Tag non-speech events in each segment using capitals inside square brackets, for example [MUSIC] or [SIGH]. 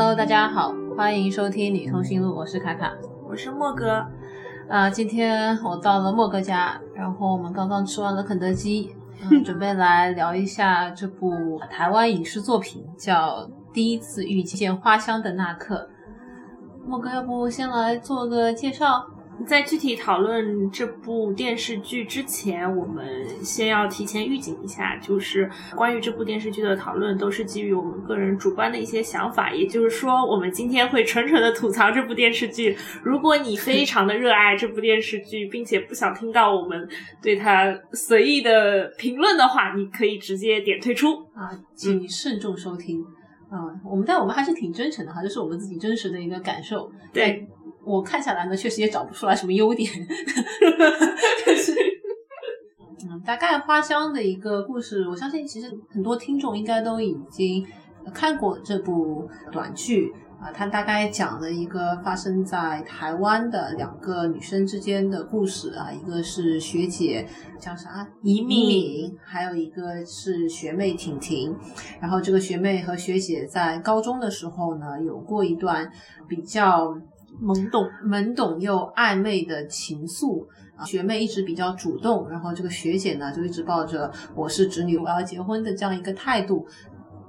Hello，大家好，欢迎收听《女通讯录》，我是卡卡，我是莫哥。啊，今天我到了莫哥家，然后我们刚刚吃完了肯德基，嗯，[LAUGHS] 准备来聊一下这部台湾影视作品，叫《第一次遇见花香的那刻》。莫哥，要不先来做个介绍？在具体讨论这部电视剧之前，我们先要提前预警一下，就是关于这部电视剧的讨论都是基于我们个人主观的一些想法，也就是说，我们今天会纯纯的吐槽这部电视剧。如果你非常的热爱这部电视剧，并且不想听到我们对它随意的评论的话，你可以直接点退出啊，请慎重收听。啊，我们但我们还是挺真诚的哈，这是我们自己真实的一个感受。对。我看下来呢，确实也找不出来什么优点，是，嗯，大概花香的一个故事，我相信其实很多听众应该都已经看过这部短剧啊。它大概讲了一个发生在台湾的两个女生之间的故事啊，一个是学姐叫啥倪敏，还有一个是学妹婷婷。然后这个学妹和学姐在高中的时候呢，有过一段比较。懵懂、懵懂又暧昧的情愫，学妹一直比较主动，然后这个学姐呢就一直抱着我是侄女，我要结婚的这样一个态度。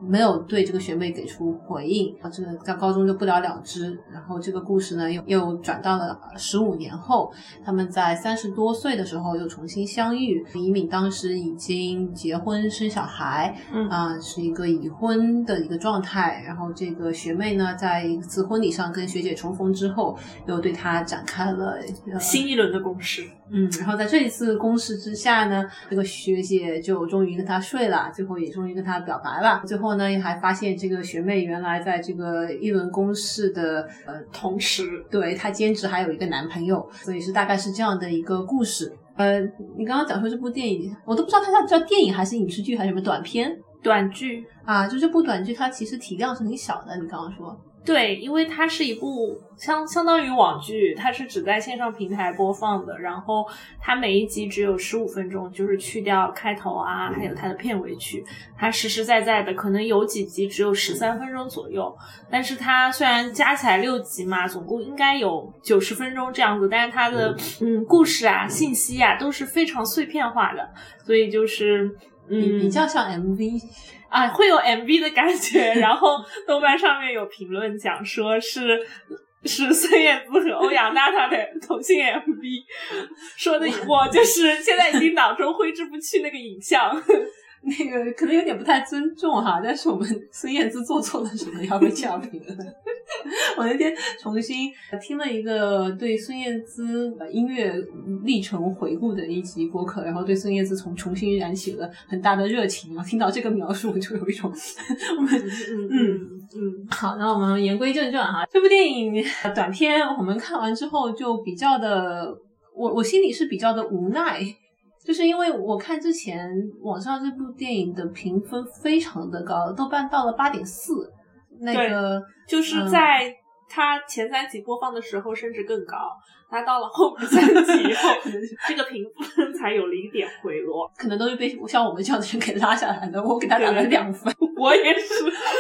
没有对这个学妹给出回应，啊，这个在高中就不了了之。然后这个故事呢，又又转到了十五年后，他们在三十多岁的时候又重新相遇。李敏当时已经结婚生小孩，嗯啊，是一个已婚的一个状态。然后这个学妹呢，在一次婚礼上跟学姐重逢之后，又对她展开了新一轮的攻势。嗯，然后在这一次攻势之下呢，这个学姐就终于跟他睡了，最后也终于跟他表白了。最后呢，还发现这个学妹原来在这个一轮攻势的呃同时，对她兼职还有一个男朋友，所以是大概是这样的一个故事。呃，你刚刚讲说这部电影，我都不知道它叫叫电影还是影视剧还是什么短片短剧啊？就这部短剧，它其实体量是很小的。你刚刚说。对，因为它是一部相相当于网剧，它是只在线上平台播放的，然后它每一集只有十五分钟，就是去掉开头啊，还有它的片尾曲，它实实在在的可能有几集只有十三分钟左右，但是它虽然加起来六集嘛，总共应该有九十分钟这样子，但是它的嗯故事啊、信息啊都是非常碎片化的，所以就是嗯比较像 MV。啊，会有 MV 的感觉，然后豆瓣上面有评论讲说是是孙燕姿和欧阳娜娜的同性 MV，说的我 [LAUGHS] 就是现在已经脑中挥之不去那个影像。[LAUGHS] 那个可能有点不太尊重哈，但是我们孙燕姿做错了什么要被这样评论？[LAUGHS] 我那天重新听了一个对孙燕姿音乐历程回顾的一集播客，然后对孙燕姿重重新燃起了很大的热情。然后听到这个描述，我就有一种 [LAUGHS] 我们嗯嗯嗯，好，那我们言归正传哈，这部电影短片我们看完之后就比较的，我我心里是比较的无奈。就是因为我看之前网上这部电影的评分非常的高，豆瓣到了八点四，那个就是在它前三集播放的时候甚至更高。他到了后面三集以后，这个评分才有了一点回落，可能都是被像我们这样的人给拉下来的。我给他打了两分，[LAUGHS] 我也是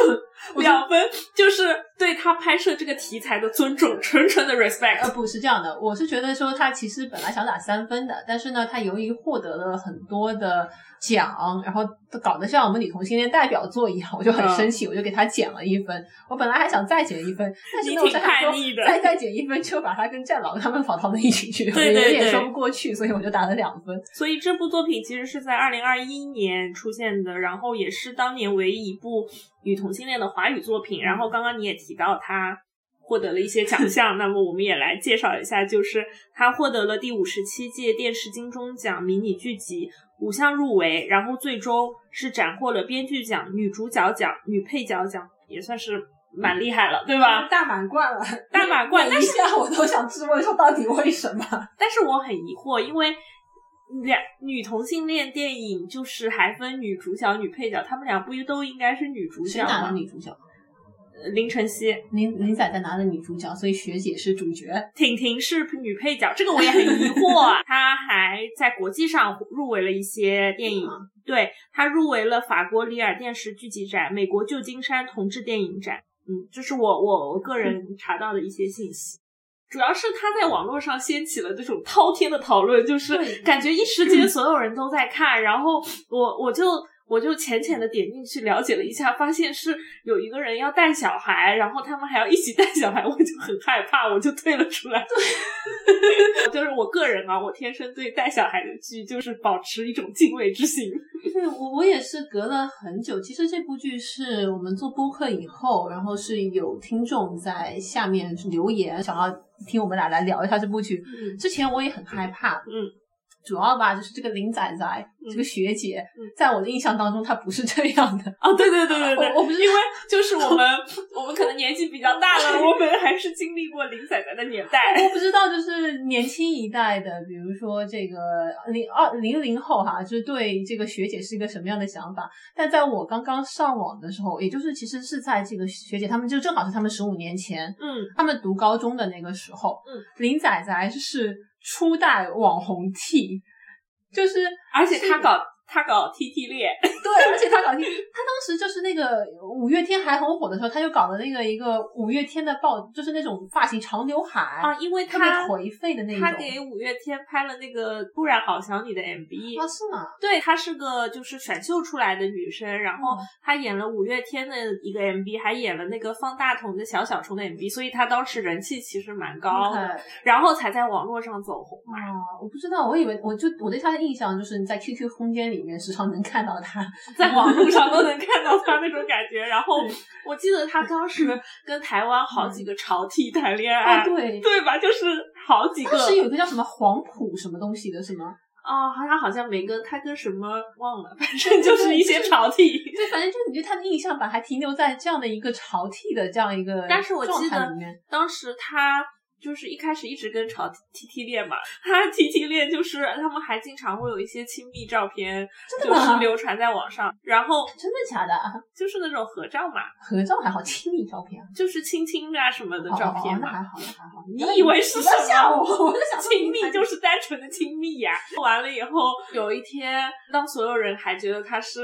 [LAUGHS] 两分，就是对他拍摄这个题材的尊重，纯纯的 respect。呃，不是这样的，我是觉得说他其实本来想打三分的，但是呢，他由于获得了很多的。讲，然后搞得像我们女同性恋代表作一样，我就很生气，我就给他减了一分。我本来还想再减一分，但是呢，我叛逆的，再再减一分就把他跟战狼他们跑到了一起去，对对对，说不过去，所以我就打了两分。所以这部作品其实是在二零二一年出现的，然后也是当年唯一一部女同性恋的华语作品。然后刚刚你也提到他获得了一些奖项，[LAUGHS] 那么我们也来介绍一下，就是他获得了第五十七届电视金钟奖迷你剧集。五项入围，然后最终是斩获了编剧奖、女主角奖、女配角奖，也算是蛮厉害了，对吧？大满贯了，大满 [LAUGHS] 贯。一下我都想质问说，到底为什么？[LAUGHS] 但是我很疑惑，因为两女同性恋电影就是还分女主角、女配角，他们俩不都应该是女主角吗？女主角。林晨曦，林林仔在拿的女主角，所以学姐是主角，婷婷是女配角，这个我也很疑惑。啊 [LAUGHS] 她还在国际上入围了一些电影，对她入围了法国里尔电视剧集展、美国旧金山同志电影展。嗯，这是我我我个人查到的一些信息。主要是他在网络上掀起了这种滔天的讨论，就是感觉一时间所有人都在看，然后我我就。我就浅浅的点进去了解了一下，发现是有一个人要带小孩，然后他们还要一起带小孩，我就很害怕，我就退了出来。对，[LAUGHS] 就是我个人啊，我天生对带小孩的剧就是保持一种敬畏之心。[LAUGHS] 对，我我也是隔了很久。其实这部剧是我们做播客以后，然后是有听众在下面留言，想要听我们俩来聊一下这部剧。之前我也很害怕。嗯。主要吧，就是这个林仔仔，这个学姐，在我的印象当中，她不是这样的啊！[LAUGHS] 对对对对对，我不是因为就是我们，我们可能年纪比较大了，我们还是经历过林仔仔的年代。我不知道，就是年轻一代的，比如说这个零二零零后哈，就是对这个学姐是一个什么样的想法？但在我刚刚上网的时候，也就是其实是在这个学姐他们就正好是他们十五年前，嗯，他们读高中的那个时候，嗯，林仔仔是。初代网红 T，就是，而且他搞。他搞 T T 恋，对，而且他搞 T，他当时就是那个五月天还很火的时候，他就搞了那个一个五月天的爆，就是那种发型长刘海啊，因为他颓废的那种，他给五月天拍了那个突然好想你的 M V 啊，是吗？对，她是个就是选秀出来的女生，然后她演了五月天的一个 M V，还演了那个方大同的小小虫的 M V，所以她当时人气其实蛮高的，然后才在网络上走红嘛。我不知道，我以为我就我对她的印象就是你在 Q Q 空间里。里面时常能看到他，[LAUGHS] 在网络上都能看到他那种感觉。然后我记得他当时跟台湾好几个朝替谈恋爱，对对吧？就是好几个。当时有一个叫什么黄埔什么东西的，是吗？啊，他好像没跟他跟什么忘了，反正就是一些朝替。[LAUGHS] 对，反正就你对他的印象吧，还停留在这样的一个朝替的这样一个但是我记得当时他。就是一开始一直跟朝 T T 恋嘛，他 T T 恋就是他们还经常会有一些亲密照片，就是流传在网上。然后真的假的？就是那种合照嘛，合照还好，亲密照片就是亲亲啊什么的照片嘛，还好那，还好。你以为是什么？我在想亲密就是单纯的亲密呀。[LAUGHS] 完了以后，有一天当所有人还觉得他是。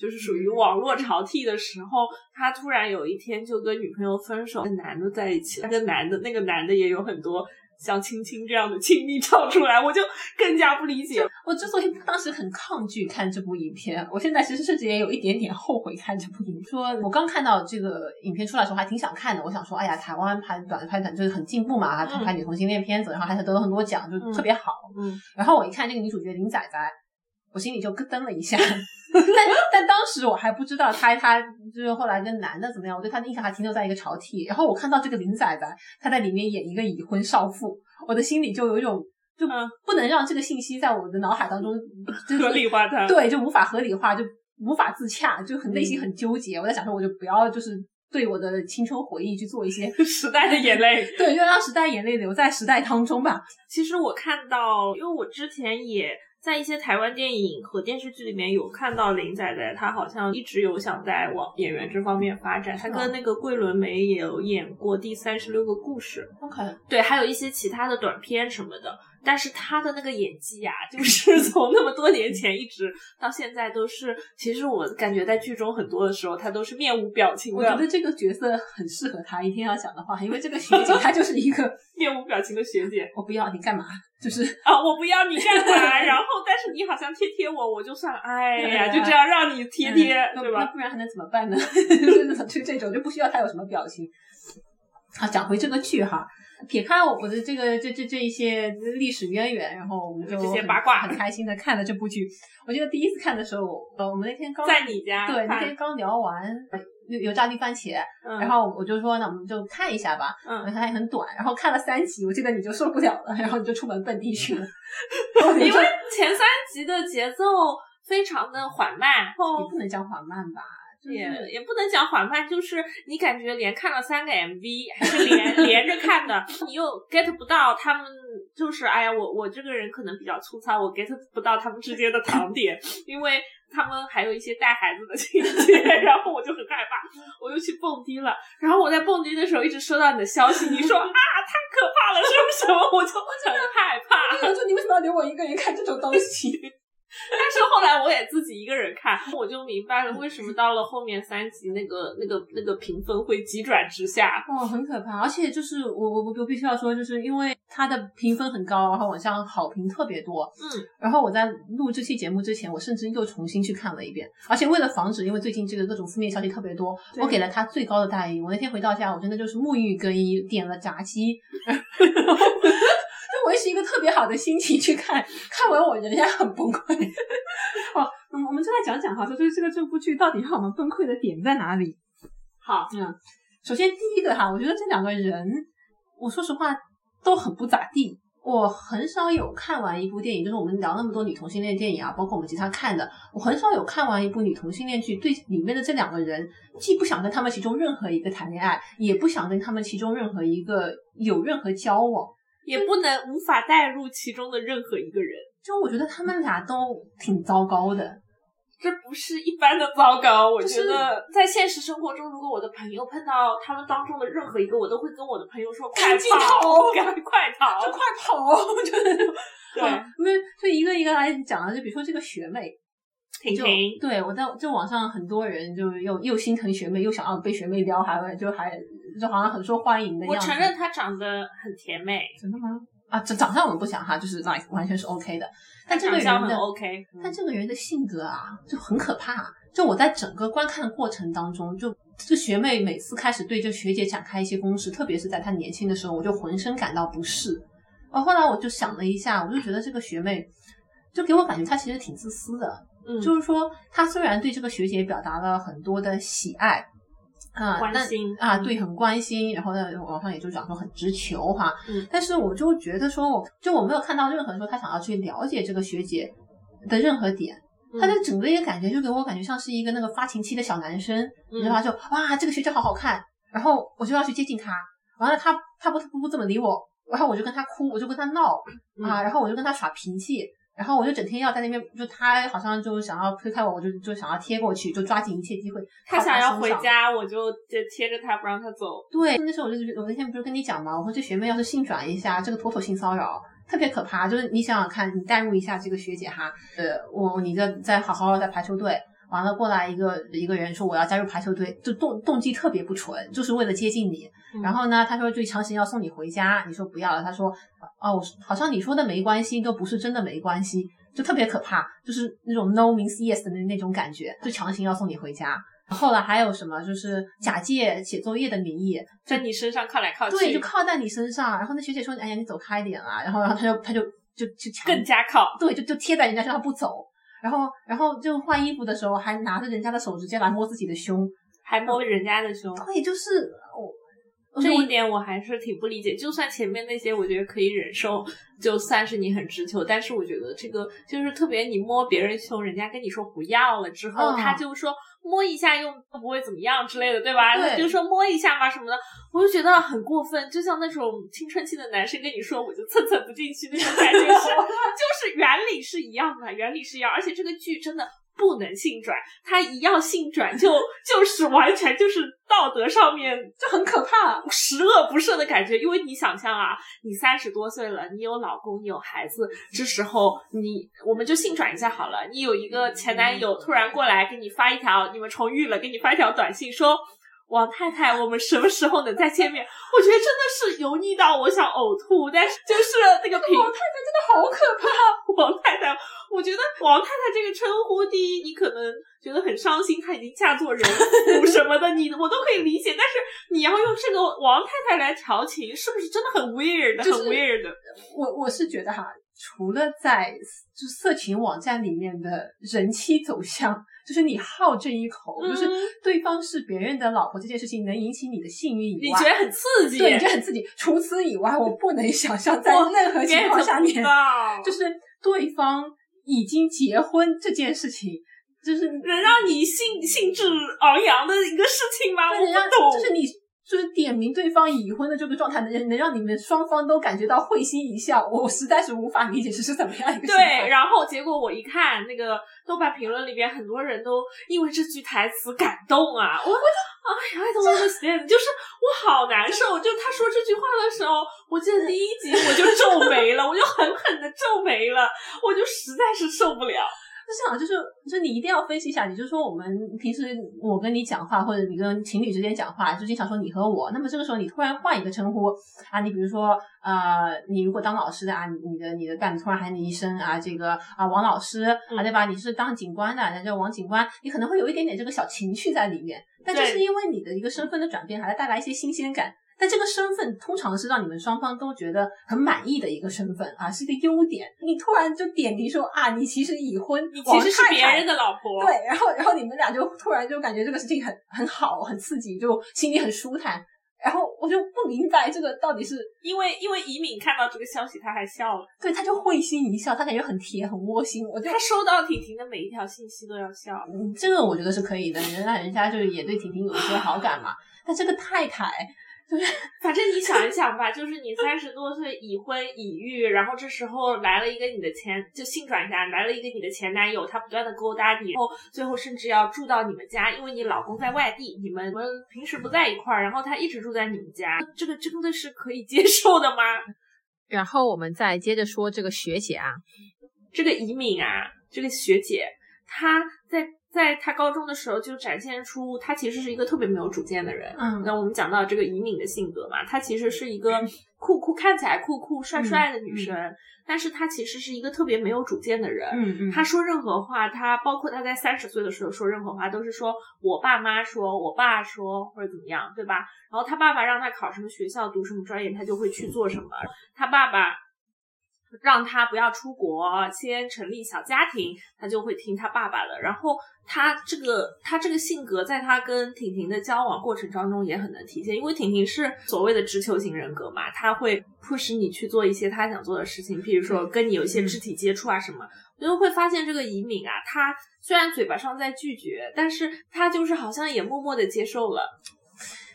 就是属于网络潮替的时候，他突然有一天就跟女朋友分手，跟男的在一起，他跟男的，那个男的也有很多像青青这样的亲密照出来，我就更加不理解。我之所以当时很抗拒看这部影片，我现在其实甚至也有一点点后悔看这部影片。说我刚看到这个影片出来的时候，还挺想看的。我想说，哎呀，台湾拍短拍短就是很进步嘛，他拍女同性恋片子，然后还得了很多奖，就特别好。嗯。然后我一看这个女主角林仔仔，我心里就咯噔了一下。[LAUGHS] 但但当时我还不知道他他就是后来跟男的怎么样，我对他的印象还停留在一个朝替。然后我看到这个林仔仔他在里面演一个已婚少妇，我的心里就有一种就不能让这个信息在我的脑海当中 [LAUGHS] 就合理化它，对，就无法合理化，就无法自洽，就很内心很纠结。我在想说，我就不要就是对我的青春回忆去做一些 [LAUGHS] 时代的眼泪，对，就让时代眼泪留在时代当中吧。其实我看到，因为我之前也。在一些台湾电影和电视剧里面有看到林仔仔，他好像一直有想在往演员这方面发展。他跟那个桂纶镁也有演过《第三十六个故事》，OK，对，还有一些其他的短片什么的。但是他的那个演技呀，就是 [LAUGHS] 从那么多年前一直到现在都是。其实我感觉在剧中很多的时候，他都是面无表情的。我觉得这个角色很适合他。一定要讲的话，因为这个学姐她就是一个 [LAUGHS] 面无表情的学姐。我不要你干嘛？就是啊，我不要你干嘛？然后，但是你好像贴贴我，我就算了。哎呀，就这样让你贴贴，对吧？不然还能怎么办呢？[LAUGHS] 就这种就不需要他有什么表情。好，讲回这个剧哈。撇开我的这个这这这一些历史渊源，然后我们就这些八卦很开心的看了这部剧。我记得第一次看的时候，呃，我们那天刚在你家，对，那天刚聊完油油炸地番茄，然后我就说那我们就看一下吧，嗯，它也很短，然后看了三集，我记得你就受不了了，然后你就出门蹦迪去了，[LAUGHS] 因为前三集的节奏非常的缓慢，也不能叫缓慢吧。也也不能讲缓慢，就是你感觉连看了三个 MV，还是连连着看的，你又 get 不到他们，就是哎呀，我我这个人可能比较粗糙，我 get 不到他们之间的糖点，因为他们还有一些带孩子的情节，然后我就很害怕，我又去蹦迪了，然后我在蹦迪的时候一直收到你的消息，你说啊太可怕了，什么什么，我就很害怕，我就你为什么要留我一个人看这种东西？[LAUGHS] 但是后来我也自己一个人看，我就明白了为什么到了后面三集那个那个那个评分会急转直下。哦，很可怕，而且就是我我我必须要说，就是因为它的评分很高，然后网上好评特别多，嗯，然后我在录这期节目之前，我甚至又重新去看了一遍，而且为了防止，因为最近这个各种负面消息特别多，我给了它最高的待遇。我那天回到家，我真的就是沐浴更衣，点了炸鸡，就 [LAUGHS] 维持一个特别好的心情去看，[LAUGHS] 看完我仍然很崩溃。[LAUGHS] 哦，嗯，我们就来讲讲哈，说就是这个这部剧到底让我们崩溃的点在哪里？好，嗯，首先第一个哈，我觉得这两个人，我说实话都很不咋地。我很少有看完一部电影，就是我们聊那么多女同性恋电影啊，包括我们其他看的，我很少有看完一部女同性恋剧，对里面的这两个人，既不想跟他们其中任何一个谈恋爱，也不想跟他们其中任何一个有任何交往，也不能无法带入其中的任何一个人，就我觉得他们俩都挺糟糕的。这不是一般的糟糕。我觉得在现实生活中，如果我的朋友碰到他们当中的任何一个，我都会跟我的朋友说：“快赶紧跑，逃赶快逃就！”快跑！[LAUGHS] 就是对，没有，就一个一个来讲啊，就比如说这个学妹，就婷婷，对我在就网上很多人就又又心疼学妹，又想要被学妹撩，还就还就好像很受欢迎的样子。我承认她长得很甜美，真的吗？啊，这长相我们不想哈，就是 like 完全是 OK 的。但这个人的 OK，嗯但这个人的性格啊，就很可怕。就我在整个观看的过程当中，就这学妹每次开始对这学姐展开一些攻势，特别是在她年轻的时候，我就浑身感到不适。呃，后来我就想了一下，我就觉得这个学妹，就给我感觉她其实挺自私的。嗯，就是说，他虽然对这个学姐表达了很多的喜爱。啊，关心啊，嗯对，很关心，然后呢，网上也就讲说很直球哈，嗯但是我就觉得说，我就我没有看到任何说他想要去了解这个学姐的任何点，他的整个一个感觉就给我感觉像是一个那个发情期的小男生，你知道吧？就哇，这个学姐好好看，然后我就要去接近她，完了他他不不不怎么理我，然后我就跟他哭，我就跟他闹嗯啊，然后我就跟他耍脾气。然后我就整天要在那边，就他好像就想要推开我，我就就想要贴过去，就抓紧一切机会。他想要回家。我就就贴着他不让他走。对，那时候我就，我那天不是跟你讲吗？我说这学妹要是性转一下，这个妥妥性骚扰，特别可怕。就是你想想看，你代入一下这个学姐哈，呃，我你在在好好的在排球队，完了过来一个一个人说我要加入排球队，就动动机特别不纯，就是为了接近你。嗯然后呢，他说就强行要送你回家，你说不要了，他说哦，我好像你说的没关系，都不是真的没关系，就特别可怕，就是那种 no means yes 的那那种感觉，就强行要送你回家。后来还有什么，就是假借写作业的名义，在你身上靠来靠去，对，就靠在你身上。然后那学姐说：“哎呀，你走开一点啊。”然后，然后他就他就就就更加靠。对，就就贴在人家身上不走。然后，然后就换衣服的时候，还拿着人家的手直接来摸自己的胸。还摸人家的胸，对，就是我我这一点我还是挺不理解。就算前面那些我觉得可以忍受，就算是你很直球，但是我觉得这个就是特别你摸别人胸，人家跟你说不要了之后，嗯他就说摸一下又不会怎么样之类的，对吧？就说摸一下嘛什么的，我就觉得很过分，就像那种青春期的男生跟你说我就蹭蹭不进去那种感觉是，[LAUGHS] 就是原理是一样的，原理是一样，而且这个剧真的。不能性转，他一要性转就 [LAUGHS] 就是完全就是道德上面就很可怕。十恶不赦的感觉，因为你想象啊，你三十多岁了，你有老公，你有孩子，这时候你我们就性转一下好了。你有一个前男友突然过来给你发一条，你们重遇了，给你发一条短信说。王太太，我们什么时候能再见面？我觉得真的是油腻到我想呕吐，但是就是那个评王太太真的好可怕。[LAUGHS] 王太太，我觉得王太太这个称呼，第一，你可能觉得很伤心，她已经嫁做人妇什么的，你我都可以理解。但是你要用这个王太太来调情，是不是真的很 weird？、就是很 weird。我我是觉得哈，除了在就色情网站里面的人妻走向，就是你好这一口，就是嗯对方是别人的老婆这件事情能引起你的性欲以外，你觉得很刺激？对，你觉得很刺激。除此以外，我不能想象在任何情况下面就是对方已经结婚这件事情，就是能让你兴兴致昂扬的一个事情吗？我不懂。就是你。就是点名对方已婚的这个状态，能能让你们双方都感觉到会心一笑，我实在是无法理解这是怎么样一个对，然后结果我一看那个豆瓣评论里边，很多人都因为这句台词感动啊，我我哎呀，I don't understand，就是我好难受。就他说这句话的时候，我记得第一集我就皱眉了，我就狠狠的皱眉了，我就实在是受不了。是这样，就是就是你一定要分析一下。你就说我们平时我跟你讲话，或者你跟情侣之间讲话，就经常说你和我。那么这个时候你突然换一个称呼啊，你比如说呃，你如果当老师的啊，你你的你的伴侣突然喊你一声啊，这个啊王老师啊，对吧？你是当警官的，那叫王警官，你可能会有一点点这个小情绪在里面。但就是因为你的一个身份的转变，还带来一些新鲜感。但这个身份通常是让你们双方都觉得很满意的一个身份啊，是一个优点。你突然就点名说啊，你其实已婚，你其实是别人的老婆。对，然后然后你们俩就突然就感觉这个事情很很好，很刺激，就心里很舒坦。然后我就不明白这个到底是因为因为怡敏看到这个消息他还笑了，对，他就会心一笑，他感觉很甜很窝心。我就他收到婷婷的每一条信息都要笑，嗯，这个我觉得是可以的，人家人家就是也对婷婷有一些好感嘛。但这个太太。对，[LAUGHS] 反正你想一想吧，就是你三十多岁已婚已育，然后这时候来了一个你的前，就性转一下，来了一个你的前男友，他不断的勾搭你，然后最后甚至要住到你们家，因为你老公在外地，你们们平时不在一块儿，然后他一直住在你们家，这个真的是可以接受的吗？然后我们再接着说这个学姐啊，这个移敏啊，这个学姐她在。在他高中的时候，就展现出他其实是一个特别没有主见的人。嗯，那我们讲到这个移敏的性格嘛，她其实是一个酷酷看起来酷酷帅帅的女生，但是她其实是一个特别没有主见的人。嗯嗯，她说任何话，她包括她在三十岁的时候说任何话，都是说我爸妈说，我爸说或者怎么样，对吧？然后他爸爸让他考什么学校，读什么专业，他就会去做什么。他爸爸。让他不要出国，先成立小家庭，他就会听他爸爸的。然后他这个他这个性格，在他跟婷婷的交往过程当中也很能体现，因为婷婷是所谓的直球型人格嘛，他会迫使你去做一些他想做的事情，比如说跟你有一些肢体接触啊什么，就会发现这个移民啊，他虽然嘴巴上在拒绝，但是他就是好像也默默的接受了。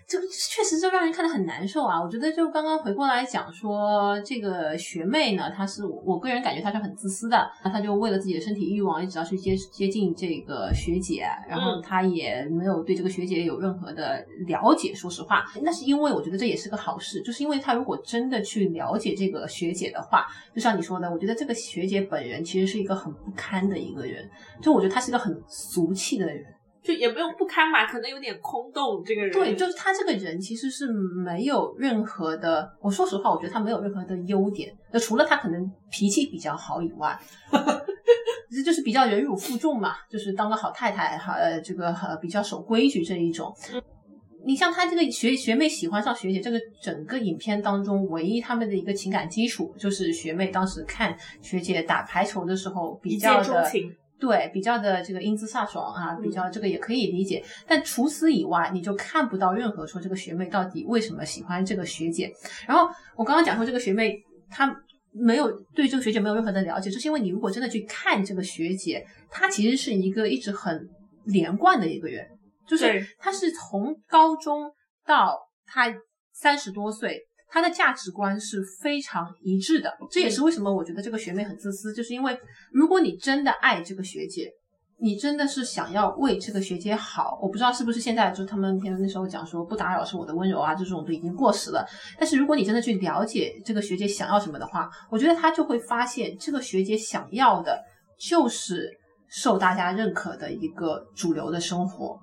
就确实就让人看得很难受啊！我觉得就刚刚回过来讲说，这个学妹呢，她是我个人感觉她是很自私的，她就为了自己的身体欲望，一直要去接接近这个学姐，然后她也没有对这个学姐有任何的了解。说实话，那是因为我觉得这也是个好事，就是因为她如果真的去了解这个学姐的话，就像你说的，我觉得这个学姐本人其实是一个很不堪的一个人，就我觉得她是一个很俗气的人。就也不用不堪吧，可能有点空洞。这个人对，就是他这个人其实是没有任何的。我说实话，我觉得他没有任何的优点。那除了他可能脾气比较好以外，[LAUGHS] 这就是比较忍辱负重嘛，就是当个好太太哈，呃，这个比较守规矩这一种。你像他这个学学妹喜欢上学姐，这个整个影片当中唯一他们的一个情感基础，就是学妹当时看学姐打排球的时候比较的。对，比较的这个英姿飒爽啊，比较这个也可以理解。但除此以外，你就看不到任何说这个学妹到底为什么喜欢这个学姐。然后我刚刚讲说这个学妹她没有对这个学姐没有任何的了解，就是因为你如果真的去看这个学姐，她其实是一个一直很连贯的一个人，就是她是从高中到她三十多岁。他的价值观是非常一致的，这也是为什么我觉得这个学妹很自私，就是因为如果你真的爱这个学姐，你真的是想要为这个学姐好，我不知道是不是现在就他们那时候讲说不打扰是我的温柔啊，这种都已经过时了。但是如果你真的去了解这个学姐想要什么的话，我觉得他就会发现这个学姐想要的就是受大家认可的一个主流的生活。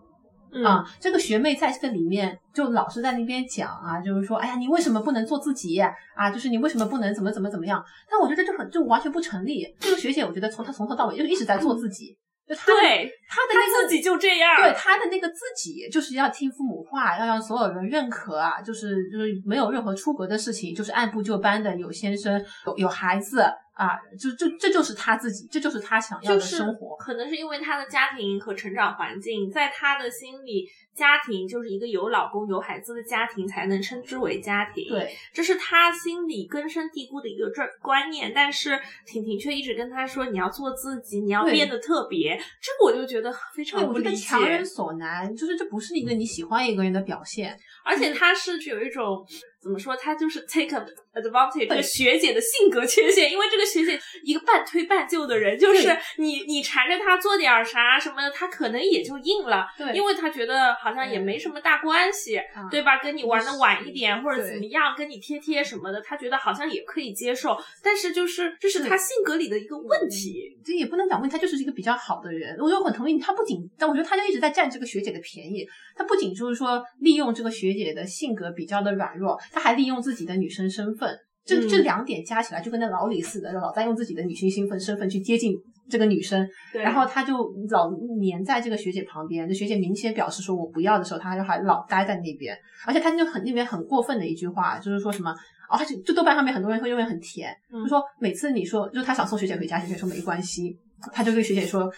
啊，这个学妹在这个里面就老是在那边讲啊，就是说，哎呀，你为什么不能做自己啊？就是你为什么不能怎么怎么怎么样？但我觉得这很就完全不成立。这个学姐，我觉得从她从头到尾就一直在做自己，就她对她的那个自己就这样，对她的那个自己就是要听父母话，要让所有人认可啊，就是就是没有任何出格的事情，就是按部就班的有先生有有孩子。啊，就就这就是他自己，这就是他想要的生活。可能是因为他的家庭和成长环境，在他的心里，家庭就是一个有老公有孩子的家庭才能称之为家庭。对，这是他心里根深蒂固的一个这观念。但是婷婷却一直跟他说：“你要做自己，你要变得特别。”这个我就觉得非常不理解。强人所难，就是这不是一个你喜欢一个人的表现。而且他是有一种怎么说？他就是 take advantage 这个学姐的性格缺陷，因为这个学姐一个半推半就的人，就是你你缠着她做点啥什么的，她可能也就应了，对，因为她觉得好像也没什么大关系，对吧？跟你玩的晚一点或者怎么样，跟你贴贴什么的，她觉得好像也可以接受。但是就是这是她性格里的一个问题，这也不能讲问题，她就是一个比较好的人，我就很同意。她不仅，但我觉得她就一直在占这个学姐的便宜。她不仅就是说利用这个学姐的性格比较的软弱。她还利用自己的女生身份，这这两点加起来就跟那老李似的，老在用自己的女性身份身份去接近这个女生，然后他就老黏在这个学姐旁边。这学姐明显表示说我不要的时候，他就还老待在那边。而且他就很那边很过分的一句话，就是说什么啊，就就豆瓣上面很多人会认为很甜，就说每次你说就是他想送学姐回家，学姐说没关系，他就对学姐说，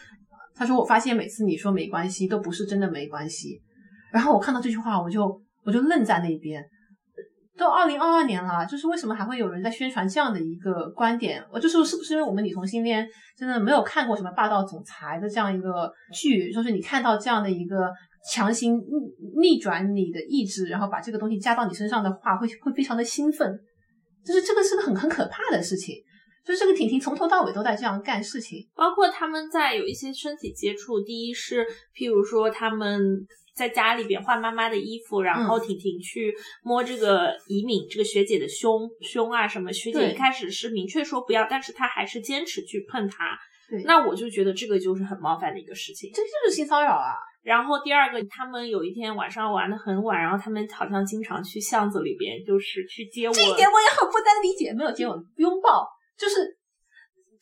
他说我发现每次你说没关系，都不是真的没关系。然后我看到这句话，我就我就愣在那边。都二零二二年了，就是为什么还会有人在宣传这样的一个观点？我就是是不是因为我们女同性恋真的没有看过什么霸道总裁的这样一个剧？就是你看到这样的一个强行逆逆转你的意志，然后把这个东西加到你身上的话，会会非常的兴奋。就是这个是个很很可怕的事情。就是这个婷婷从头到尾都在这样干事情，包括他们在有一些身体接触。第一是，譬如说他们。在家里边换妈妈的衣服，然后婷婷去摸这个怡敏这个学姐的胸胸啊什么。学姐一开始是明确说不要，但是她还是坚持去碰她。对，那我就觉得这个就是很冒犯的一个事情，这就是性骚扰啊。然后第二个，他们有一天晚上玩的很晚，然后他们好像经常去巷子里边，就是去接我。这一点我也很不能理解，没有接吻拥抱，就是。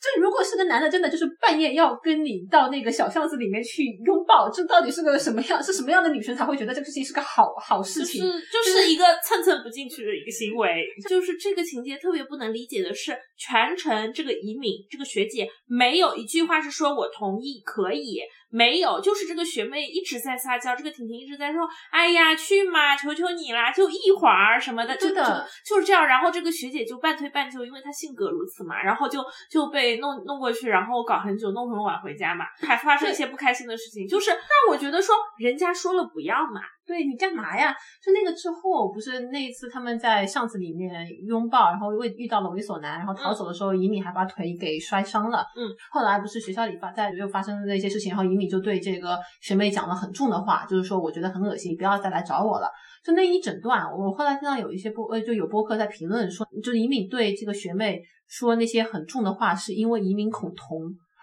这如果是个男的，真的就是半夜要跟你到那个小巷子里面去拥抱，这到底是个什么样？是什么样的女生才会觉得这个事情是个好好事情？就是就是一个蹭蹭不进去的一个行为。就是这个情节特别不能理解的是，全程这个移敏这个学姐没有一句话是说我同意可以。没有，就是这个学妹一直在撒娇，这个婷婷一直在说：“哎呀，去嘛，求求你啦，就一会儿什么的。”就的就是这样。然后这个学姐就半推半就，因为她性格如此嘛，然后就就被弄弄过去，然后搞很久，弄很晚回家嘛，还发生一些不开心的事情。就是但我觉得说，人家说了不要嘛。对你干嘛呀？就那个之后，不是那一次他们在巷子里面拥抱，然后为遇到了猥琐男，然后逃走的时候，尹敏还把腿给摔伤了。嗯，后来不是学校里发在又发生了那些事情，然后尹敏就对这个学妹讲了很重的话，就是说我觉得很恶心，不要再来找我了。就那一整段，我后来听到有一些播呃就有播客在评论说，就是尹敏对这个学妹说那些很重的话，是因为尹敏恐同，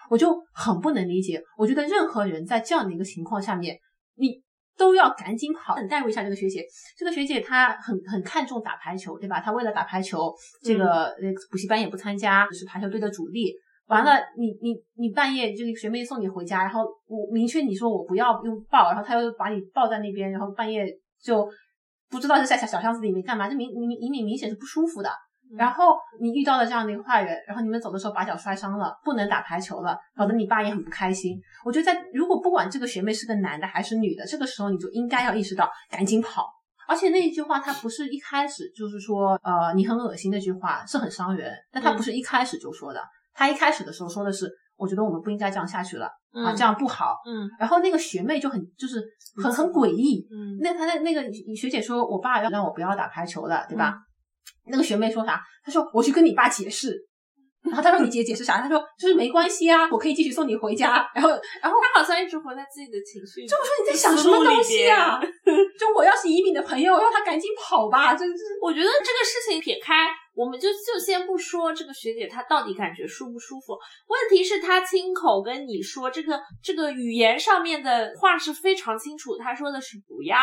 我就很不能理解。我觉得任何人在这样的一个情况下面，你。都要赶紧跑，代入一下这个学姐。这个学姐她很很看重打排球，对吧？她为了打排球，这个呃补习班也不参加，是排球队的主力。完了，你你你半夜这个学妹送你回家，然后我明确你说我不要拥抱，然后她又把你抱在那边，然后半夜就不知道是在小小巷子里面干嘛，这明明明明明显是不舒服的。然后你遇到了这样的一个坏人，然后你们走的时候把脚摔伤了，不能打排球了，搞得你爸也很不开心。我觉得在如果不管这个学妹是个男的还是女的，这个时候你就应该要意识到赶紧跑。而且那一句话，他不是一开始就是说，呃，你很恶心那句话是很伤人，但他不是一开始就说的，他一开始的时候说的是，我觉得我们不应该这样下去了啊，这样不好。嗯。然后那个学妹就很就是很很诡异。嗯。那他那那个学姐说，我爸要让我不要打排球了，对吧？那个学妹说啥？她说我去跟你爸解释，然后她说你姐解释啥？她说就是没关系啊，我可以继续送你回家。然后，然后她好像一直活在自己的情绪。就说你在想什么东西啊？就我要是移民的朋友，让他赶紧跑吧。就是，我觉得这个事情撇开。我们就就先不说这个学姐她到底感觉舒不舒服，问题是她亲口跟你说这个这个语言上面的话是非常清楚，她说的是不要，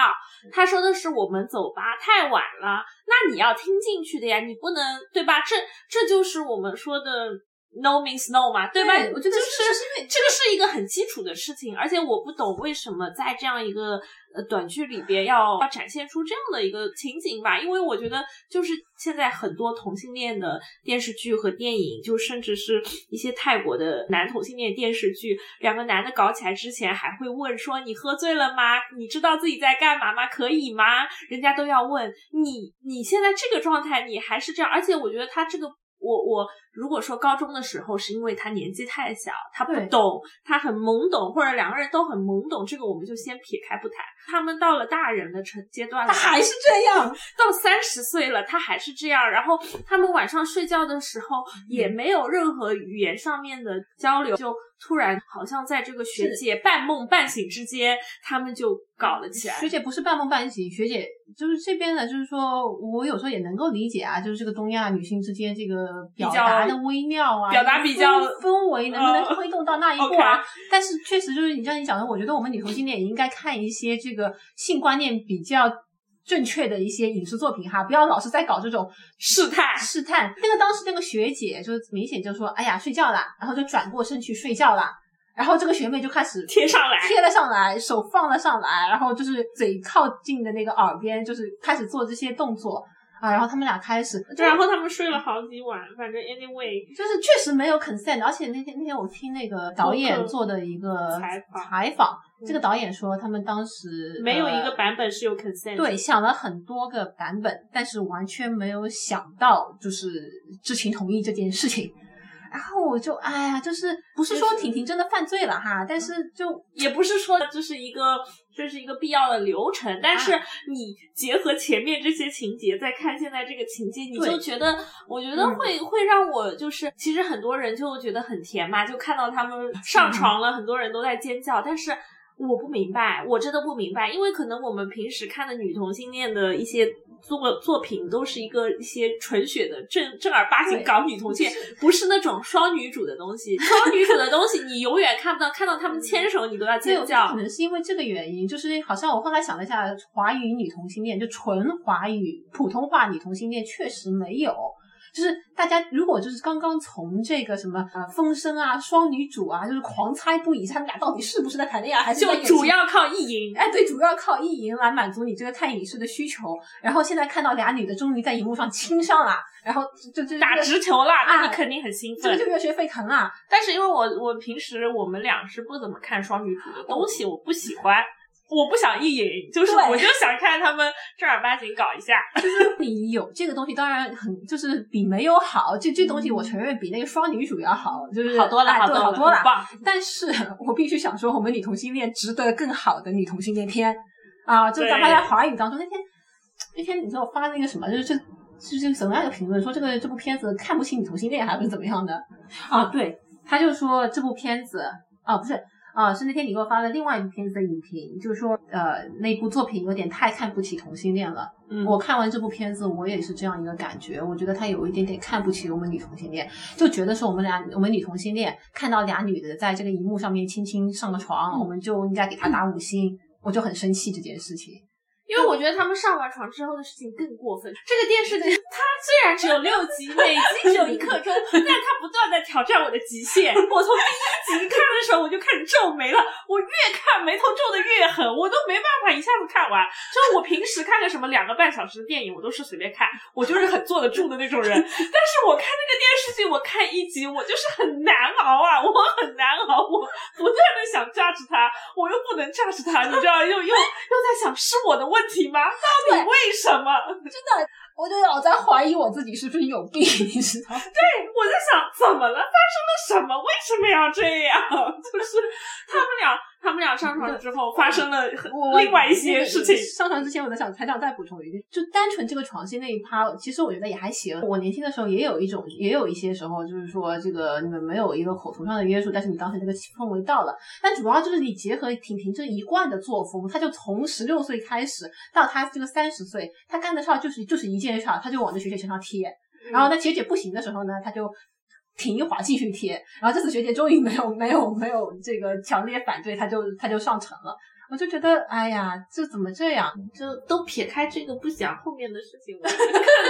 她说的是我们走吧，太晚了，那你要听进去的呀，你不能对吧？这这就是我们说的。No means no 嘛，对吧？我觉得就是这个是一个很基础的事情，而且我不懂为什么在这样一个呃短剧里边要要展现出这样的一个情景吧？因为我觉得就是现在很多同性恋的电视剧和电影，就甚至是一些泰国的男同性恋电视剧，两个男的搞起来之前还会问说你喝醉了吗？你知道自己在干嘛吗？可以吗？人家都要问你，你现在这个状态你还是这样，而且我觉得他这个。我我如果说高中的时候是因为他年纪太小，他不懂，他很懵懂，或者两个人都很懵懂，这个我们就先撇开不谈。他们到了大人的成阶段了，他还是这样，[LAUGHS] 到三十岁了，他还是这样。然后他们晚上睡觉的时候也没有任何语言上面的交流，就突然好像在这个学姐半梦半醒之间，他们就搞了起来。学姐不是半梦半醒，学姐就是这边的，就是说我有时候也能够理解啊，就是这个东亚女性之间这个表达的微妙啊，表达比较氛氛围能不能呃推动到那一步啊但是确实就是你像你讲的，我觉得我们女同性恋也应该看一些这个性观念比较正确的一些影视作品哈，不要老是在搞这种试探试探。那个当时那个学姐就明显就说：“哎呀，睡觉啦。”然后就转过身去睡觉啦。然后这个学妹就开始贴上来贴了上来，手放了上来，然后就是嘴靠近的那个耳边，就是开始做这些动作啊。然后他们俩开始，然后他们睡了好几晚，反正 anyway 就是确实没有 consent，而且那天那天我听那个导演做的一个采访采访，嗯这个导演说他们当时没有一个呃版本是有 consent 的。对，想了很多个版本，但是完全没有想到就是知情同意这件事情。然后我就哎呀，就是不是说婷婷真的犯罪了哈，但是就也不是说这是一个这是一个必要的流程，但是你结合前面这些情节，再看现在这个情节，你就觉得，我觉得嗯。会、会让我就是，其实很多人就觉得很甜嘛，就看到他们上床了，很多人都在尖叫，但是。我不明白，我真的不明白，因为可能我们平时看的女同性恋的一些作作品，都是一个一些纯血的正正儿八经对搞女同性恋，不是那种双女主的东西。[LAUGHS] 双女主的东西，你永远看不到，看到他们牵手，你都要尖叫可。能是因为这个原因，就是好像我后来想了一下，华语女同性恋就纯华语普通话女同性恋确实没有。就是大家如果就是刚刚从这个什么呃风声啊、双女主啊，就是狂猜不已，他们俩到底是不是在谈恋爱，还是就主要靠意淫。哎，对，主要靠意淫来满足你这个看影视的需求。然后现在看到俩女的终于在荧幕上亲上了，然后就就打直，球了，那啊你肯定很兴奋这个。就热血沸腾啊！但是因为我我平时我们俩是不怎么看双女主的东西，我不喜欢，我不想意淫，就是我就想看他们正儿八经搞一下。[LAUGHS] 就是你有这个东西，当然很就是比没有好。这这东西我承认比那个双女主要好，就是好多了，哎好多了，好多了。但是我必须想说，我们女同性恋值得更好的女同性恋片啊！就哪怕在华语当中，那天那天你给我发那个什么，就是这是这个什么样的评论，说这个这部片子看不起女同性恋，还是怎么样的啊？对，他就说这部片子啊，不是。啊，是那天你给我发的另外一部片子的影评，就是说，呃，那部作品有点太看不起同性恋了。嗯，我看完这部片子，我也是这样一个感觉。我觉得他有一点点看不起我们女同性恋，就觉得是我们俩我们女同性恋看到俩女的在这个荧幕上面亲亲上了床，嗯我们就应该给他打五星。我就很生气这件事情。因为我觉得他们上完床之后的事情更过分。这个电视剧它虽然只有六集，每集只有一刻钟，但它不断的挑战我的极限。我从第一集看的时候我就开始皱眉了，我越看眉头皱的越狠，我都没办法一下子看完。就我平时看个什么两个半小时的电影，我都是随便看，我就是很坐得住的那种人。但是我看那个电视剧，我看一集我就是很难熬啊，我很难熬，我不断的想 judge 他，我又不能 judge 他，你知道，又又又在想是我的问题吗？到底为什么？[LAUGHS] 真的，我就老在怀疑我自己是不是有病，你知道对？我在想怎么了？发生了什么？为什么要这样？[LAUGHS] 就是他们俩，他们俩上床之后发生了很我另外一些事情。上床之前，我在想还想再补充一句，就单纯这个床戏那一趴，其实我觉得也还行。我年轻的时候也有一种，也有一些时候，就是说这个你们没有一个口头上的约束，但是你当时那个氛围到了。但主要就是你结合婷婷这一贯的作风，她就从十六岁开始到她这个三十岁，她干的事儿就是就是一件事儿，她就往这学姐身上贴。然后那，学姐不行的时候呢，他就。停一会儿，继续贴，然后这次学姐终于没有没有没有这个强烈反对，他就他就上成了。我就觉得，哎呀，这怎么这样？就都撇开这个不讲后面的事情，我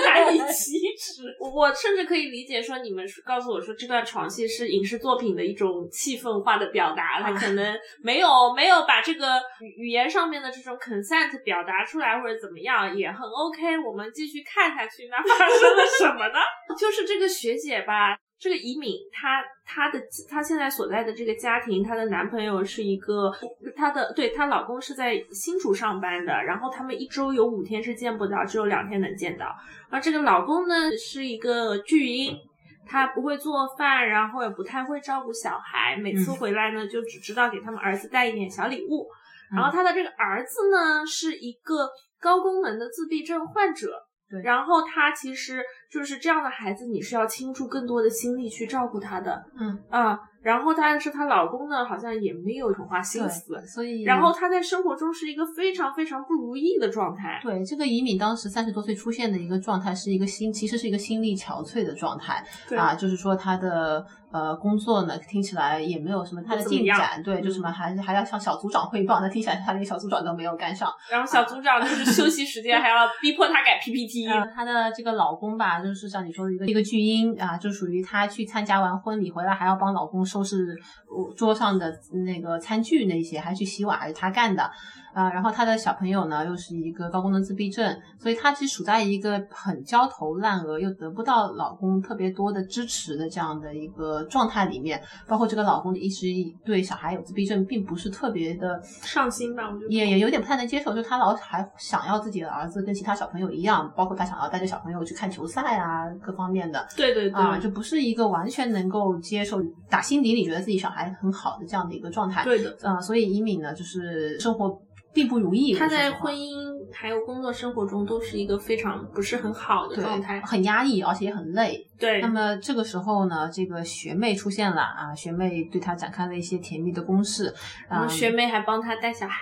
难以启齿。我我甚至可以理解说，你们告诉我说这段床戏是影视作品的一种气氛化的表达，他可能没有没有把这个语语言上面的这种 consent 表达出来，或者怎么样，也很 OK。我们继续看下去，那发生了什么呢？[LAUGHS] 就是这个学姐吧。这个移民，她她的她现在所在的这个家庭，她的男朋友是一个，她的对她老公是在新竹上班的，然后他们一周有五天是见不到，只有两天能见到。而这个老公呢是一个巨婴，他不会做饭，然后也不太会照顾小孩，每次嗯回来呢就只知道给他们儿子带一点小礼物。嗯然后她的这个儿子呢是一个高功能的自闭症患者。对然后他其实就是这样的孩子，你是要倾注更多的心力去照顾他的，嗯啊。然后但是她老公呢，好像也没有很花心思，所以然后她在生活中是一个非常非常不如意的状态。对这个移民当时三十多岁出现的一个状态，是一个心其实是一个心力憔悴的状态对啊，就是说她的呃工作呢听起来也没有什么太的进展，对，就嗯什么还还要向小组长汇报，那听起来他连小组长都没有干上。然后小组长就是休息时间还要逼迫她改 PPT，、呃，她的这个老公吧，就是像你说的一个一个巨婴啊，就属于她去参加完婚礼回来还要帮老公收拾呃桌上的那个餐具那些，还去洗碗，还是她干的。啊。然后她的小朋友呢又是一个高功能自闭症，所以她其实处在一个很焦头烂额，又得不到老公特别多的支持的这样的一个状态里面。包括这个老公一直对小孩有自闭症，并不是特别的上心吧，我觉得。也也有点不太能接受，就是他老还想要自己的儿子跟其他小朋友一样，包括他想要带着小朋友去看球赛啊，各方面的对对对，啊，就不是一个完全能够接受打心底里觉得自己小孩很好的这样的一个状态。对的。啊，所以伊敏呢，就是生活并不如意。他在婚姻还有工作生活中都是一个非常不是很好的状态。很压抑，而且也很累。对那，么这个时候呢，这个学妹出现了啊，学妹对他展开了一些甜蜜的攻势。啊然后，学妹还帮他带小孩。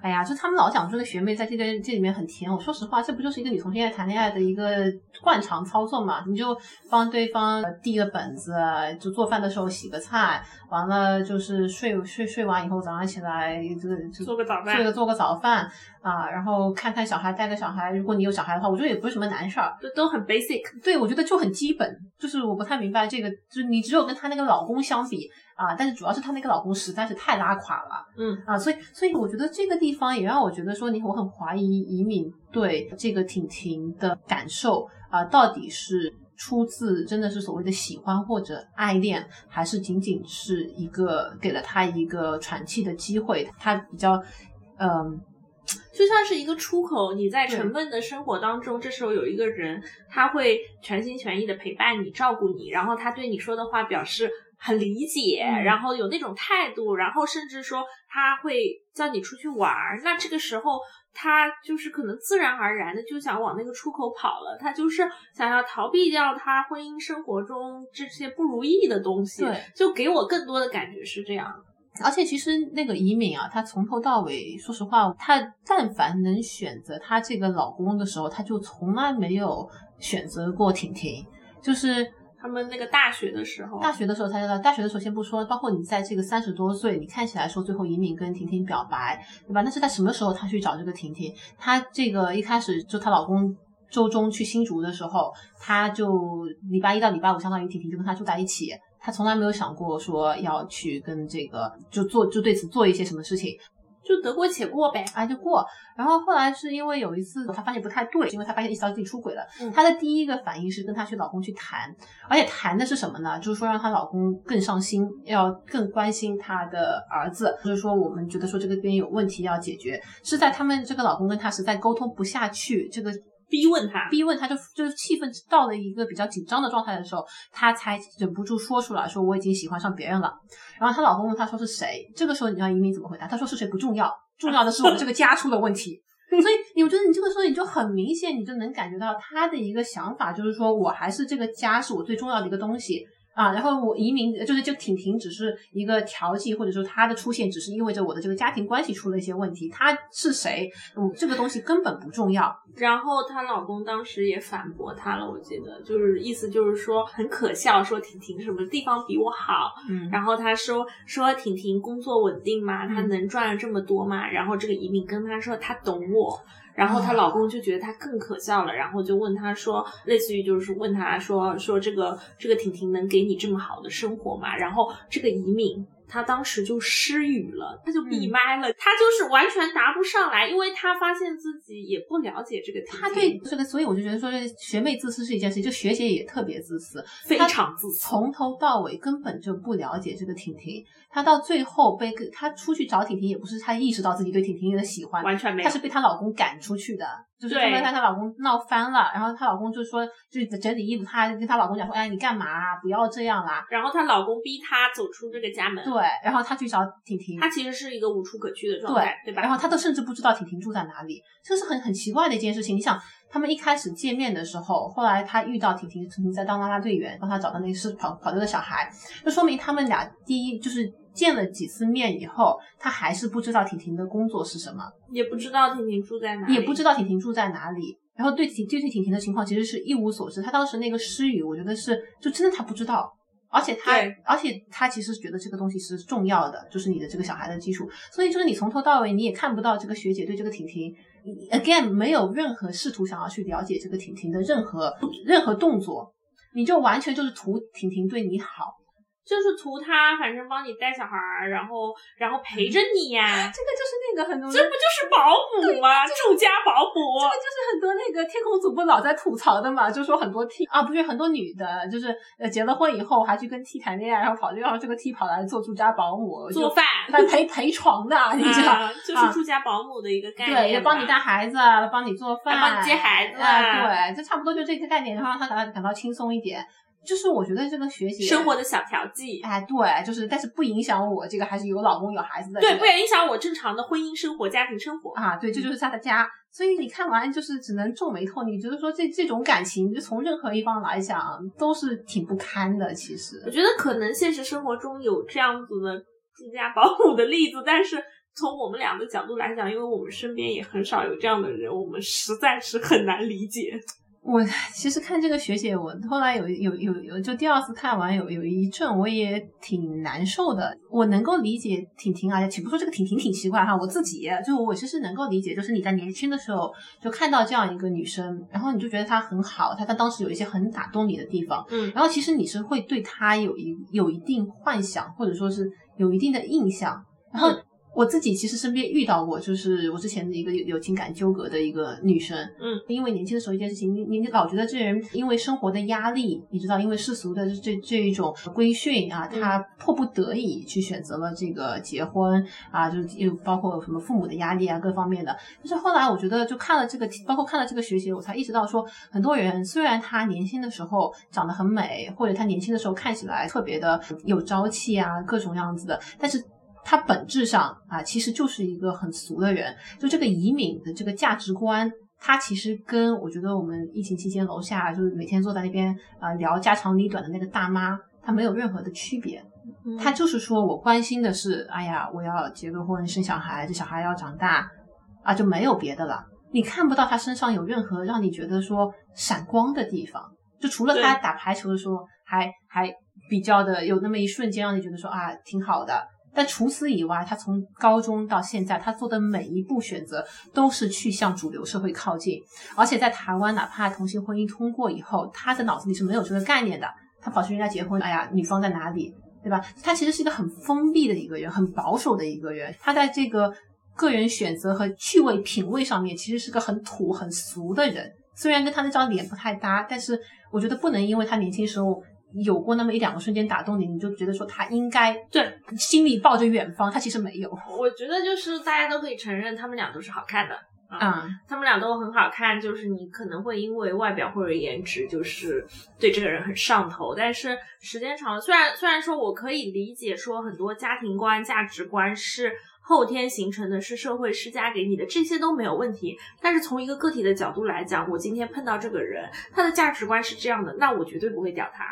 哎呀，就他们老讲说这个学妹在这个这里面很甜，我说实话，这不就是一个女同性恋谈恋爱的一个惯常操作嘛？你就帮对方递个本子，就做饭的时候洗个菜，完了就是睡睡睡完以后早上起来这个就做个早饭做个做个早饭啊，然后看看小孩，带个小孩。如果你有小孩的话，我觉得也不是什么难事儿。都都很 basic。对，我觉得就很基本，就是我不太明白这个，就是你只有跟她那个老公相比啊，但是主要是她那个老公实在是太拉垮了。嗯啊，所以所以我觉得这个地方也让我觉得说你我很怀疑移民对这个婷婷的感受啊，到底是出自真的是所谓的喜欢或者爱恋，还是仅仅是一个给了她一个喘气的机会？她比较嗯。就像是一个出口，你在沉闷的生活当中，这时候有一个人，他会全心全意的陪伴你、照顾你，然后他对你说的话表示很理解，嗯然后有那种态度，然后甚至说他会叫你出去玩儿，那这个时候他就是可能自然而然的就想往那个出口跑了，他就是想要逃避掉他婚姻生活中这些不如意的东西，对，就给我更多的感觉是这样。而且其实那个移民啊，她从头到尾，说实话，她但凡能选择她这个老公的时候，她就从来没有选择过婷婷。就是他们那个大学的时候，大学的时候才知道，大学的时候先不说，包括你在这个三十多岁，你看起来说最后移民跟婷婷表白，对吧？那是在什么时候她去找这个婷婷？她这个一开始就她老公。周中去新竹的时候，她就礼拜一到礼拜五，相当于婷婷就跟他住在一起。她从来没有想过说要去跟这个就做就对此做一些什么事情，就得过且过呗。啊就过。然后后来是因为有一次她发现不太对，因为她发现意识到自己出轨了。嗯她的第一个反应是跟她去老公去谈，而且谈的是什么呢？就是说让她老公更上心，要更关心她的儿子。就是说我们觉得说这个边有问题要解决，是在他们这个老公跟她实在沟通不下去，这个逼问他，逼问他就就是气氛到了一个比较紧张的状态的时候，他才忍不住说出来，说我已经喜欢上别人了。然后她老公问她说是谁，这个时候你知道移民怎么回答？她说是谁不重要，重要的是我们这个家出了问题。[LAUGHS] 所以我觉得你这个时候你就很明显，你就能感觉到他的一个想法，就是说我还是这个家是我最重要的一个东西。啊，然后我移民就是这个婷婷只是一个调剂，或者说她的出现只是意味着我的这个家庭关系出了一些问题。她是谁，嗯，这个东西根本不重要。然后她老公当时也反驳她了，我记得就是意思就是说很可笑，说婷婷什么地方比我好，嗯然后她说说婷婷工作稳定吗，她嗯能赚这么多吗，然后这个移民跟她说她懂我。然后她哦老公就觉得她更可笑了，然后就问她说，类似于就是问她说说这个这个婷婷能给你这么好的生活吗？然后这个移民他当时就失语了，他就闭嗯麦了，他就是完全答不上来，因为他发现自己也不了解这个她对这个，所以我就觉得说，学妹自私是一件事情，就学姐也特别自私，非常自私。从头到尾根本就不了解这个婷婷。她到最后被她出去找婷婷，也不是她意识到自己对婷婷的喜欢，完全没有她是被她老公赶出去的。就是她跟她老公闹翻了，然后她老公就说就是整理衣服，她跟她老公讲说，哎，你干嘛？不要这样啦。然后她老公逼她走出这个家门。对，然后她去找婷婷。她其实是一个无处可去的状态，对吧？然后她都甚至不知道婷婷住在哪里，这是很很奇怪的一件事情。你想，他们一开始见面的时候，后来她遇到婷婷，婷婷在当啦啦队员，帮她找到那个是跑跑丢的小孩，就说明他们俩第一就是。见了几次面以后，他还是不知道婷婷的工作是什么，也不知道婷婷住在哪，也不知道婷婷住在哪里。然后对婷对对婷婷的情况其实是一无所知。他当时那个失语，我觉得是就真的他不知道，而且他而且他其实觉得这个东西是重要的，就是你的这个小孩的基础。所以就是你从头到尾你也看不到这个学姐对这个婷婷，again 没有任何试图想要去了解这个婷婷的任何任何动作，你就完全就是图婷婷对你好。就是图他，反正帮你带小孩儿，然后然后陪着你呀。[LAUGHS] 这个就是那个很多，这不就是保姆吗？住家保姆。这个就是很多那个天空主播老在吐槽的嘛，就说很多 T 啊，不是很多女的，就是呃结了婚以后还去跟 T 谈恋爱，然后跑后这个 T 跑来做住家保姆，做饭，还陪陪床的，[LAUGHS] 你知道？就是住家保姆的一个概念。对，帮你带孩子，帮你做饭，帮你接孩子啊。对，就差不多就这个概念，然后让他感到感到轻松一点。就是我觉得这个学习生活的小调剂，哎，对，就是，但是不影响我这个还是有老公有孩子的，对，不影响我正常的婚姻生活、家庭生活啊，对，这就是他的家。所以你看完就是只能皱眉头。你觉得说这这种感情，就从任何一方来讲都是挺不堪的。其实，我觉得可能现实生活中有这样子的住家保姆的例子，但是从我们俩的角度来讲，因为我们身边也很少有这样的人，我们实在是很难理解。我其实看这个学姐，我后来有有有有，就第二次看完有有一阵，我也挺难受的。我能够理解婷婷啊，且不说这个婷婷挺奇怪哈，我自己就我其实能够理解，就是你在年轻的时候就看到这样一个女生，然后你就觉得她很好，她她当时有一些很打动你的地方，嗯，然后其实你是会对她有一有一定幻想，或者说是有一定的印象，然后。我自己其实身边遇到过，就是我之前的一个有有情感纠葛的一个女生，嗯，因为年轻的时候一件事情，你你老觉得这人因为生活的压力，你知道，因为世俗的这这一种规训啊，他迫不得已去选择了这个结婚啊，就又包括什么父母的压力啊，各方面的。但是后来我觉得，就看了这个，包括看了这个学习，我才意识到说，很多人虽然他年轻的时候长得很美，或者他年轻的时候看起来特别的有朝气啊，各种样子的，但是。他本质上啊，其实就是一个很俗的人。就这个移民的这个价值观，他其实跟我觉得我们疫情期间楼下就是每天坐在那边啊聊家长里短的那个大妈，他没有任何的区别。他就是说我关心的是，哎呀，我要结个婚生小孩，这小孩要长大啊，就没有别的了。你看不到他身上有任何让你觉得说闪光的地方，就除了他打排球的时候，还还比较的有那么一瞬间让你觉得说啊，挺好的。但除此以外，他从高中到现在，他做的每一步选择都是去向主流社会靠近。而且在台湾，哪怕同性婚姻通过以后，他的脑子里是没有这个概念的。他跑去人家结婚，哎呀，女方在哪里，对吧？他其实是一个很封闭的一个人，很保守的一个人。他在这个个人选择和趣味品味上面，其实是个很土、很俗的人。虽然跟他那张脸不太搭，但是我觉得不能因为他年轻时候。有过那么一两个瞬间打动你，你就觉得说他应该对心里抱着远方，他其实没有。我觉得就是大家都可以承认，他们俩都是好看的啊，他们俩都很好看。就是你可能会因为外表或者颜值，就是对这个人很上头，但是时间长了，虽然虽然说我可以理解说很多家庭观、价值观是后天形成的，是社会施加给你的，这些都没有问题。但是从一个个体的角度来讲，我今天碰到这个人，他的价值观是这样的，那我绝对不会屌他。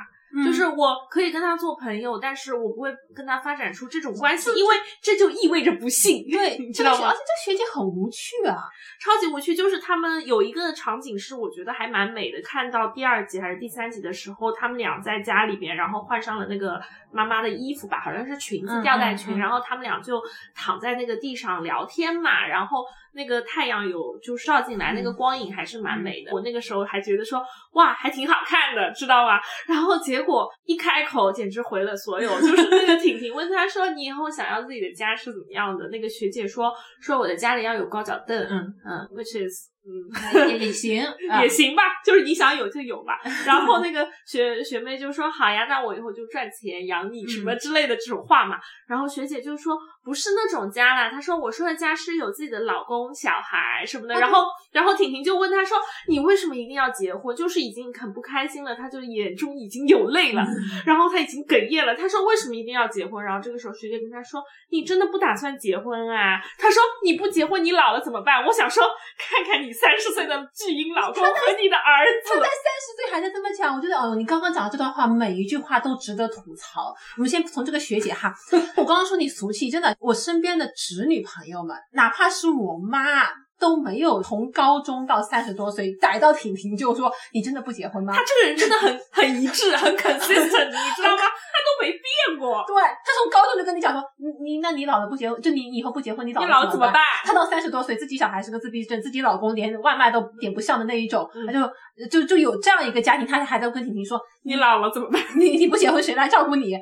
就是我可以跟他做朋友，但是我不会跟他发展出这种关系，因为这就意味着不幸。对，[LAUGHS] 你知道吗？而且这学姐很无趣啊，超级无趣。就是他们有一个场景是我觉得还蛮美的，看到第二集还是第三集的时候，他们俩在家里边，然后换上了那个妈妈的衣服吧，好像是裙子吊带裙，然后他们俩就躺在那个地上聊天嘛，然后。那个太阳有就照进来，那个光影还是蛮美的。我那个时候还觉得说，哇，还挺好看的，知道吧？然后结果一开口，简直毁了所有。就是那个婷婷问他说：“你以后想要自己的家是怎么样的？”那个学姐说：“说我的家里要有高脚凳。”嗯嗯，which is 嗯，[LAUGHS] 也也行，[LAUGHS] 也行吧，就是你想有就有吧。[LAUGHS] 然后那个学学妹就说：“好呀，那我以后就赚钱养你什么之类的这种话嘛。”然后学姐就说：“不是那种家啦。”她说：“我说的家是有自己的老公、小孩什么的。”然后，然后婷婷就问她说：“你为什么一定要结婚？就是已经很不开心了，她就眼中已经有泪了，[LAUGHS] 然后她已经哽咽了。她说：为什么一定要结婚？然后这个时候学姐跟她说：你真的不打算结婚啊？她说：你不结婚，你老了怎么办？我想说，看看你。”三十岁的巨婴老公和你的儿子，他在三十岁还在这么讲，我觉得哦，你刚刚讲的这段话每一句话都值得吐槽。我们先从这个学姐哈，我刚刚说你俗气，真的，我身边的侄女朋友们，哪怕是我妈。都没有从高中到三十多岁逮到婷婷就说你真的不结婚吗？他这个人真的很很一致，很 consistent，你知道吗？[LAUGHS] 他都没变过。对他从高中就跟你讲说，你你那你老了不结婚，就你以后不结婚，你老了怎么办？他到三十多岁，自己小孩是个自闭症，自己老公连外卖都点不上的那一种，他就就就有这样一个家庭，他还在跟婷婷说，你老了怎么办？你你不结婚谁来照顾你？就是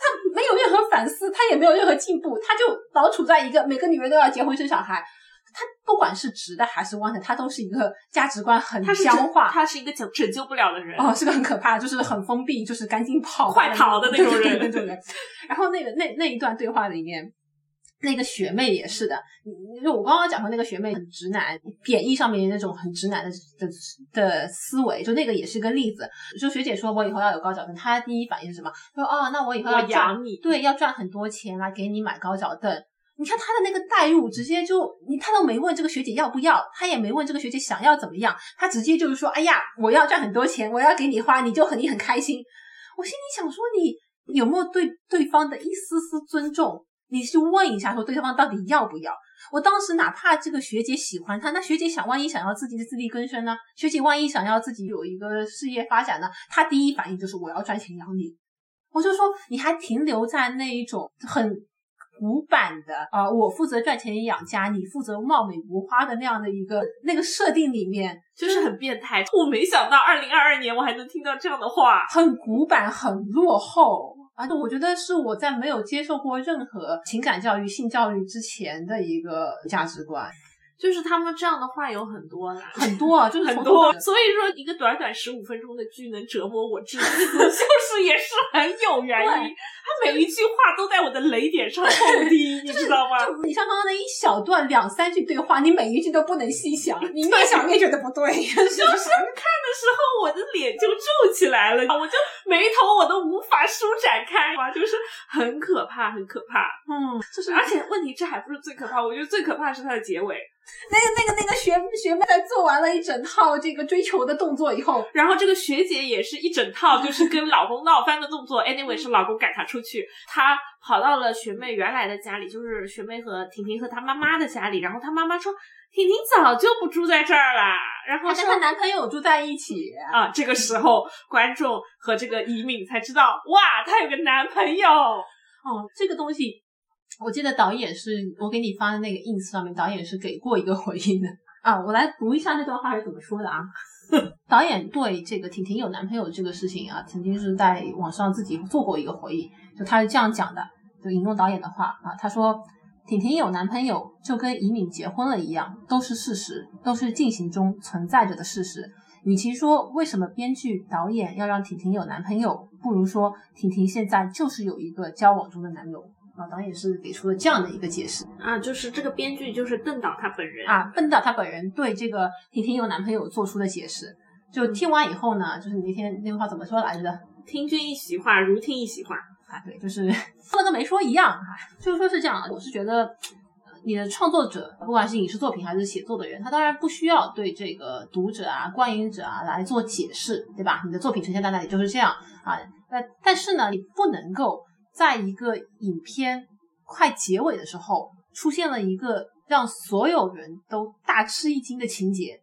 他没有任何反思，他也没有任何进步，他就老处在一个每个女人都要结婚生小孩。他不管是直的还是弯的，他都是一个价值观很僵化，他是一个拯拯救不了的人哦，是个很可怕，就是很封闭，就是赶紧跑快逃的那种人那种人。然后那个那那一段对话里面，那个学妹也是的，就我刚刚讲说那个学妹很直男，贬义上面那种很直男的的的思维，就那个也是个例子。就学姐说我以后要有高脚凳，她第一反应是什么？说哦，那我以后要养你，对，要赚很多钱来给你买高脚凳。你看他的那个代入，直接就你他都没问这个学姐要不要，他也没问这个学姐想要怎么样，他直接就是说，哎呀，我要赚很多钱，我要给你花，你就很你很开心。我心里想说，你有没有对对方的一丝丝尊重？你去问一下，说对方到底要不要？我当时哪怕这个学姐喜欢他，那学姐想万一想要自己的自力更生呢？学姐万一想要自己有一个事业发展呢？他第一反应就是我要赚钱养你。我就说你还停留在那一种很。古板的啊，我负责赚钱养家，你负责貌美如花的那样的一个那个设定里面，就是很变态。我没想到二零二二年我还能听到这样的话，很古板，很落后。而且我觉得是我在没有接受过任何情感教育、性教育之前的一个价值观。就是他们这样的话有很多啦，很多啊，就是 [LAUGHS] 很多。所以说，一个短短十五分钟的剧能折磨我至死，[LAUGHS] 就是也是很有原因。他每一句话都在我的雷点上碰钉，[LAUGHS] 你知道吗？就你像刚刚那一小段两三句对话，你每一句都不能细想，你越想越觉得不对。[LAUGHS] 就是看的时候，我的脸就皱起来了，我就眉头我都无法舒展开，就是很可怕，很可怕。嗯，就是，而且问题这还不是最可怕，我觉得最可怕是它的结尾。那个、那个、那个学学妹在做完了一整套这个追求的动作以后，然后这个学姐也是一整套，就是跟老公闹翻的动作。[LAUGHS] Anyway，是老公赶她出去，她跑到了学妹原来的家里，就是学妹和婷婷和她妈妈的家里。然后她妈妈说：“婷婷早就不住在这儿了。”然后跟她男朋友住在一起啊。这个时候，观众和这个移民才知道，哇，她有个男朋友。哦，这个东西。我记得导演是我给你发的那个 ins 上面，导演是给过一个回应的啊。我来读一下那段话是怎么说的啊。[LAUGHS] 导演对这个婷婷有男朋友这个事情啊，曾经是在网上自己做过一个回应，就他是这样讲的，就引用导演的话啊，他说婷婷有男朋友就跟尹敏结婚了一样，都是事实，都是进行中存在着的事实。与其说为什么编剧导演要让婷婷有男朋友，不如说婷婷现在就是有一个交往中的男友。啊，导演是给出了这样的一个解释啊，就是这个编剧就是邓导他本人啊，邓导他本人对这个婷婷有男朋友做出的解释，就听完以后呢，就是你那天那句话怎么说来着？听君一席话，如听一席话啊，对，就是 [LAUGHS] 说了跟没说一样啊，就是说是这样，我是觉得你的创作者，不管是影视作品还是写作的人，他当然不需要对这个读者啊、观影者啊来做解释，对吧？你的作品呈现在那里就是这样啊，那但是呢，你不能够。在一个影片快结尾的时候，出现了一个让所有人都大吃一惊的情节，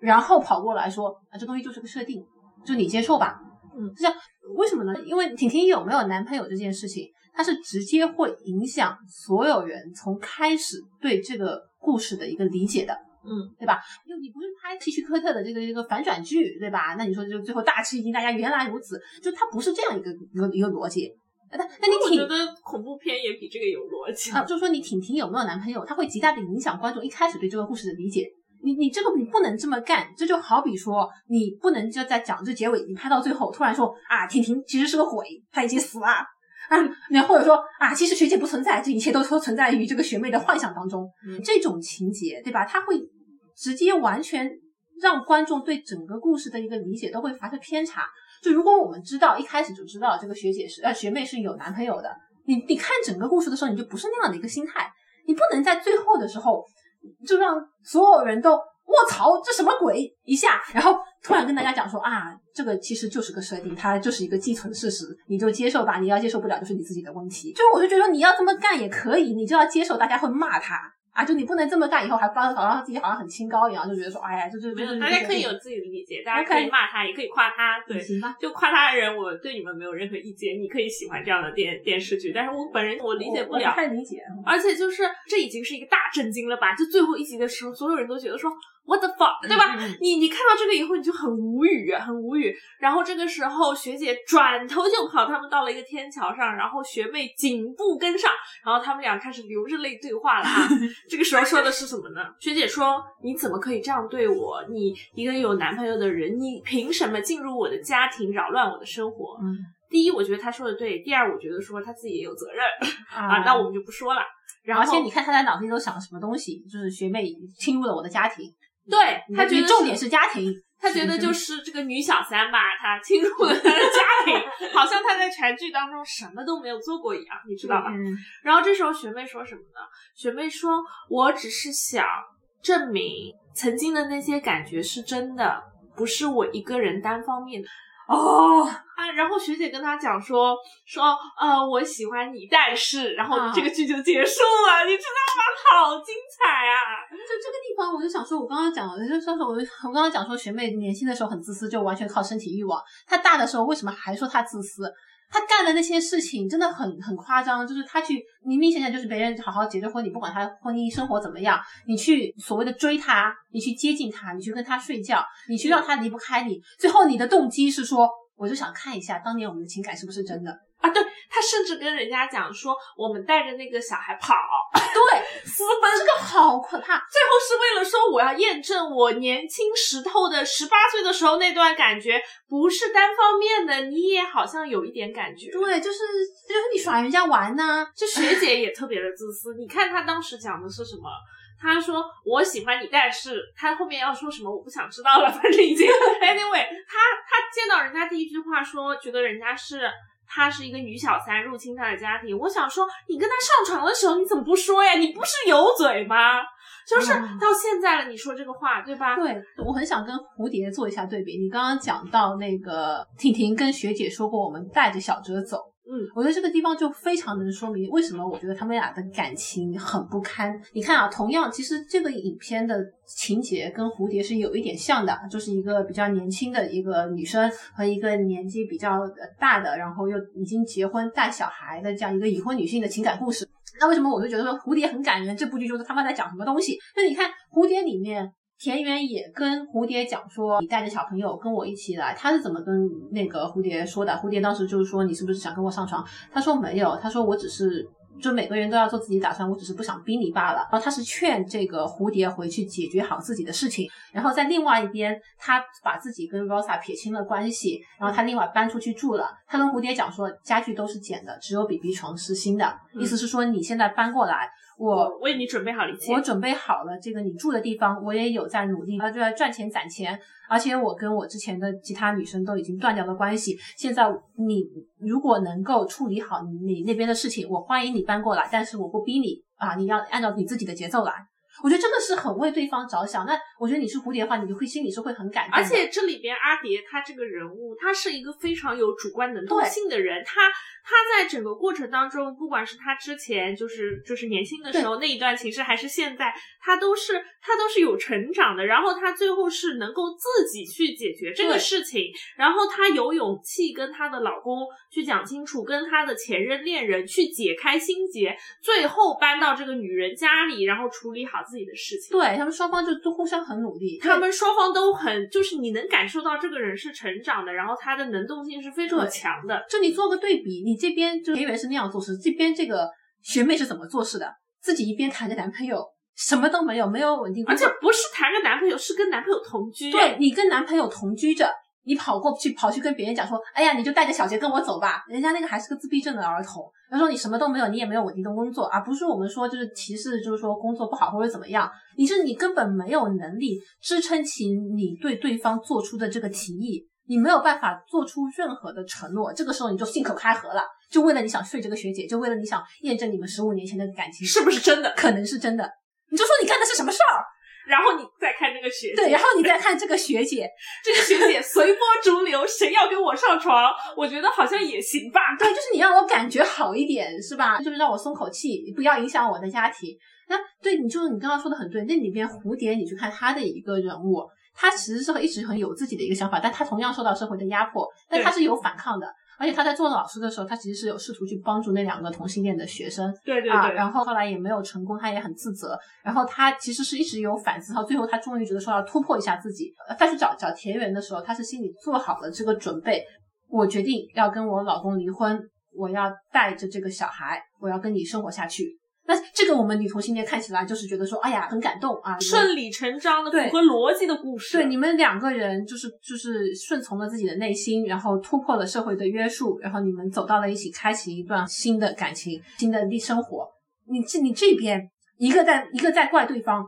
然后跑过来说：“啊，这东西就是个设定，就你接受吧。”嗯，这样为什么呢？因为婷婷有没有男朋友这件事情，它是直接会影响所有人从开始对这个故事的一个理解的。嗯，对吧？就你不是拍希区柯特的这个这个反转剧，对吧？那你说就最后大吃一惊，大家原来如此，就它不是这样一个一个一个逻辑。那那你挺觉得恐怖片也比这个有逻辑啊？就是说你婷婷有没有男朋友，它会极大的影响观众一开始对这个故事的理解。你你这个你不能这么干，这就好比说你不能就在讲这结尾，你拍到最后突然说啊，婷婷其实是个鬼，她已经死了啊，那或者说啊，其实学姐不存在，这一切都都存在于这个学妹的幻想当中，嗯这种情节对吧？它会直接完全让观众对整个故事的一个理解都会发生偏差。就如果我们知道一开始就知道这个学姐是呃学妹是有男朋友的，你你看整个故事的时候，你就不是那样的一个心态，你不能在最后的时候就让所有人都卧槽，这什么鬼一下，然后突然跟大家讲说啊，这个其实就是个设定，它就是一个既存事实，你就接受吧，你要接受不了就是你自己的问题。就我就觉得你要这么干也可以，你就要接受大家会骂他。啊，就你不能这么干，以后还不知道好像自己好像很清高一样，就觉得说，哎呀，就就没有，大家可以有自己的理解，大家可以骂他，也可以夸他，对。行吧？就夸他的人，我对你们没有任何意见，你可以喜欢这样的电电视剧，但是我本人我理解不了不，太理解。而且就是这已经是一个大震惊了吧？就最后一集的时候，所有人都觉得说 what the fuck，对吧？嗯你你看到这个以后，你就很无语，很无语。然后这个时候，学姐转头就跑，他们到了一个天桥上，然后学妹紧步跟上，然后他们俩开始流着泪对话了啊。[LAUGHS] 这个时候说的是什么呢？学姐说：“你怎么可以这样对我？你一个有男朋友的人，你凭什么进入我的家庭，扰乱我的生活？”嗯第一，我觉得他说的对；第二，我觉得说他自己也有责任啊啊，那我们就不说了。然后，而且你看他在脑子里都想什么东西，就是学妹侵入了我的家庭，对他觉得重点是家庭，他觉得就是这个女小三吧，她侵入了他的家庭，[LAUGHS] 好像他在全剧当中什么都没有做过一样，你知道吧？嗯然后这时候学妹说什么呢？学妹说：“我只是想证明曾经的那些感觉是真的，不是我一个人单方面的。”哦，啊，然后学姐跟他讲说说，呃，我喜欢你，但是，然后啊这个剧就结束了，你知道吗？好精彩啊！就这个地方，我就想说，我刚刚讲的，就是说，我我刚刚讲说，学妹年轻的时候很自私，就完全靠身体欲望。她大的时候为什么还说她自私？他干的那些事情真的很很夸张，就是他去明明显显就是别人好好结着婚，你不管他婚姻生活怎么样，你去所谓的追他，你去接近他，你去跟他睡觉，你去让他离不开你，最后你的动机是说，我就想看一下当年我们的情感是不是真的。啊，对他甚至跟人家讲说，我们带着那个小孩跑，对，私奔，这个好可怕。最后是为了说我要验证我年轻时候的十八岁的时候那段感觉不是单方面的，你也好像有一点感觉。对，就是就是你耍人家玩呢、这学姐也特别的自私。你看她当时讲的是什么？她说我喜欢你，但是他后面要说什么我不想知道了。[LAUGHS] 反正已经 [LAUGHS] anyway，他他见到人家第一句话说觉得人家是。她是一个女小三入侵他的家庭，我想说，你跟他上床的时候你怎么不说呀？你不是有嘴吗？就是嗯到现在了，你说这个话对吧？对，我很想跟蝴蝶做一下对比。你刚刚讲到那个婷婷跟学姐说过，我们带着小哲走。嗯，我觉得这个地方就非常能说明为什么我觉得他们俩的感情很不堪。你看啊，同样，其实这个影片的情节跟蝴蝶是有一点像的，就是一个比较年轻的一个女生和一个年纪比较大的，然后又已经结婚带小孩的这样一个已婚女性的情感故事。那为什么我就觉得说蝴蝶很感人？这部剧就是他们在讲什么东西？那你看蝴蝶里面。田园也跟蝴蝶讲说：“你带着小朋友跟我一起来。”他是怎么跟那个蝴蝶说的？蝴蝶当时就是说：“你是不是想跟我上床？”他说：“没有。”他说：“我只是就每个人都要做自己打算，我只是不想逼你罢了。”然后他是劝这个蝴蝶回去解决好自己的事情。然后在另外一边，他把自己跟 Rosa 撇清了关系，然后他另外搬出去住了。他跟蝴蝶讲说：“家具都是捡的，只有 BB 床是新的。”意思是说你现在搬过来，我我为你准备好了一切。我准备好了这个你住的地方，我也有在努力，啊，就在赚钱攒钱，而且我跟我之前的其他女生都已经断掉了关系。现在你如果能够处理好你你那边的事情，我欢迎你搬过来，但是我不逼你啊，你要按照你自己的节奏来。我觉得真的是很为对方着想。那我觉得你是蝴蝶的话，你就会心里是会很感动。而且这里边阿蝶她这个人物，她是一个非常有主观能动性的人。她她在整个过程当中，不管是她之前就是就是年轻的时候那一段情事，还是现在，她都是她都是有成长的。然后她最后是能够自己去解决这个事情，然后她有勇气跟她的老公去讲清楚，跟她的前任恋人去解开心结，最后搬到这个女人家里，然后处理好自己的事情。对他们双方就都互相很努力，他们双方都很，就是你能感受到这个人是成长的，然后他的能动性是非常强的。就你做个对比，你这边就以为是那样做事，这边这个学妹是怎么做事的？自己一边谈着男朋友，什么都没有，没有稳定工作，而且不是谈个男朋友，是跟男朋友同居。对你跟男朋友同居着，你跑过去跑去跟别人讲说，哎呀，你就带着小杰跟我走吧，人家那个还是个自闭症的儿童，他说你什么都没有，你也没有稳定的工作，而不是我们说就是歧视，就是说工作不好或者怎么样，你是你根本没有能力支撑起你对对方做出的这个提议。你没有办法做出任何的承诺，这个时候你就信口开河了，就为了你想睡这个学姐，就为了你想验证你们十五年前的感情是不是真的？可能是真的，你就说你干的是什么事儿，然后你再看这个学姐，对，然后你再看这个学姐，这个学姐随波逐流，谁要跟我上床，我觉得好像也行吧。对，就是你让我感觉好一点，是吧？就是让我松口气，不要影响我的家庭。那对你就是你刚刚说的很对，那里边蝴蝶，你去看他的一个人物。他其实是一直很有自己的一个想法，但他同样受到社会的压迫，但他是有反抗的。而且他在做老师的时候，他其实是有试图去帮助那两个同性恋的学生。对对对。然后后来也没有成功，他也很自责。然后他其实是一直有反思，到最后他终于觉得说要突破一下自己。再去找找田园的时候，他是心里做好了这个准备。我决定要跟我老公离婚，我要带着这个小孩，我要跟你生活下去。那这个我们女同性恋看起来就是觉得说，哎呀，很感动啊，顺理成章的符合逻辑的故事。对，你们两个人就是就是顺从了自己的内心，然后突破了社会的约束，然后你们走到了一起，开启一段新的感情、新的生活。你这你这边一个在一个在怪对方，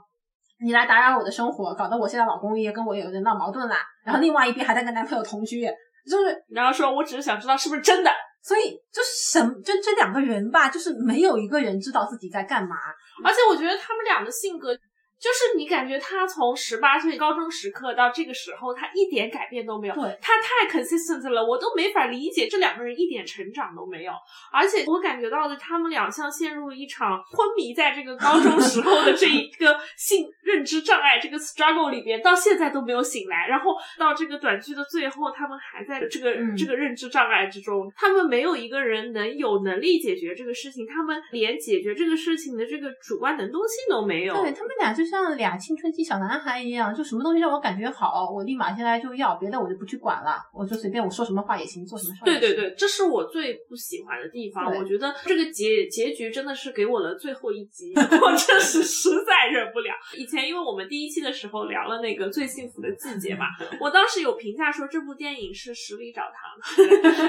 你来打扰我的生活，搞得我现在老公也跟我有点闹矛盾啦。然后另外一边还在跟男朋友同居，就是然后说我只是想知道是不是真的。所以就是什，就这两个人吧，就是没有一个人知道自己在干嘛，而且我觉得他们俩的性格。就是你感觉他从十八岁高中时刻到这个时候，他一点改变都没有。对，他太 consistent 了，我都没法理解这两个人一点成长都没有。而且我感觉到的，他们俩像陷入一场昏迷在这个高中时候的这一个性认知障碍这个 struggle 里边，到现在都没有醒来。然后到这个短剧的最后，他们还在这个这个认知障碍之中，他们没有一个人能有能力解决这个事情，他们连解决这个事情的这个主观能动性都没有。对他们俩就。像俩青春期小男孩一样，就什么东西让我感觉好，我立马现在就要，别的我就不去管了，我就随便我说什么话也行，做什么事。对对对，这是我最不喜欢的地方。我觉得这个结结局真的是给我了最后一集，[LAUGHS] 我真是实在忍不了。以前因为我们第一期的时候聊了那个最幸福的季节嘛，我当时有评价说这部电影是十里找糖。[LAUGHS]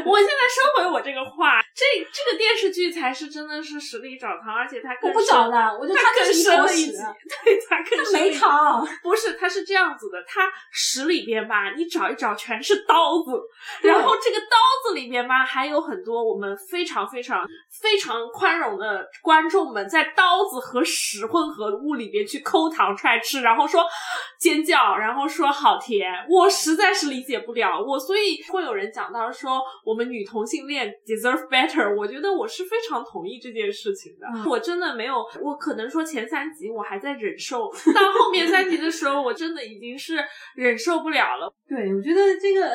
我现在收回我这个话，这这个电视剧才是真的是十里找糖，而且它我不找了，我就它更深了一集，[LAUGHS] 对。他没糖，不是，他是这样子的，他屎里边吧，你找一找全是刀子，然后这个刀子里面吧，还有很多我们非常非常非常宽容的观众们，在刀子和屎混合物里边去抠糖出来吃，然后说尖叫，然后说好甜，我实在是理解不了，我所以会有人讲到说我们女同性恋 deserve better，我觉得我是非常同意这件事情的，我真的没有，我可能说前三集我还在忍受。到后面三集的时候，我真的已经是忍受不了了。[LAUGHS] 对，我觉得这个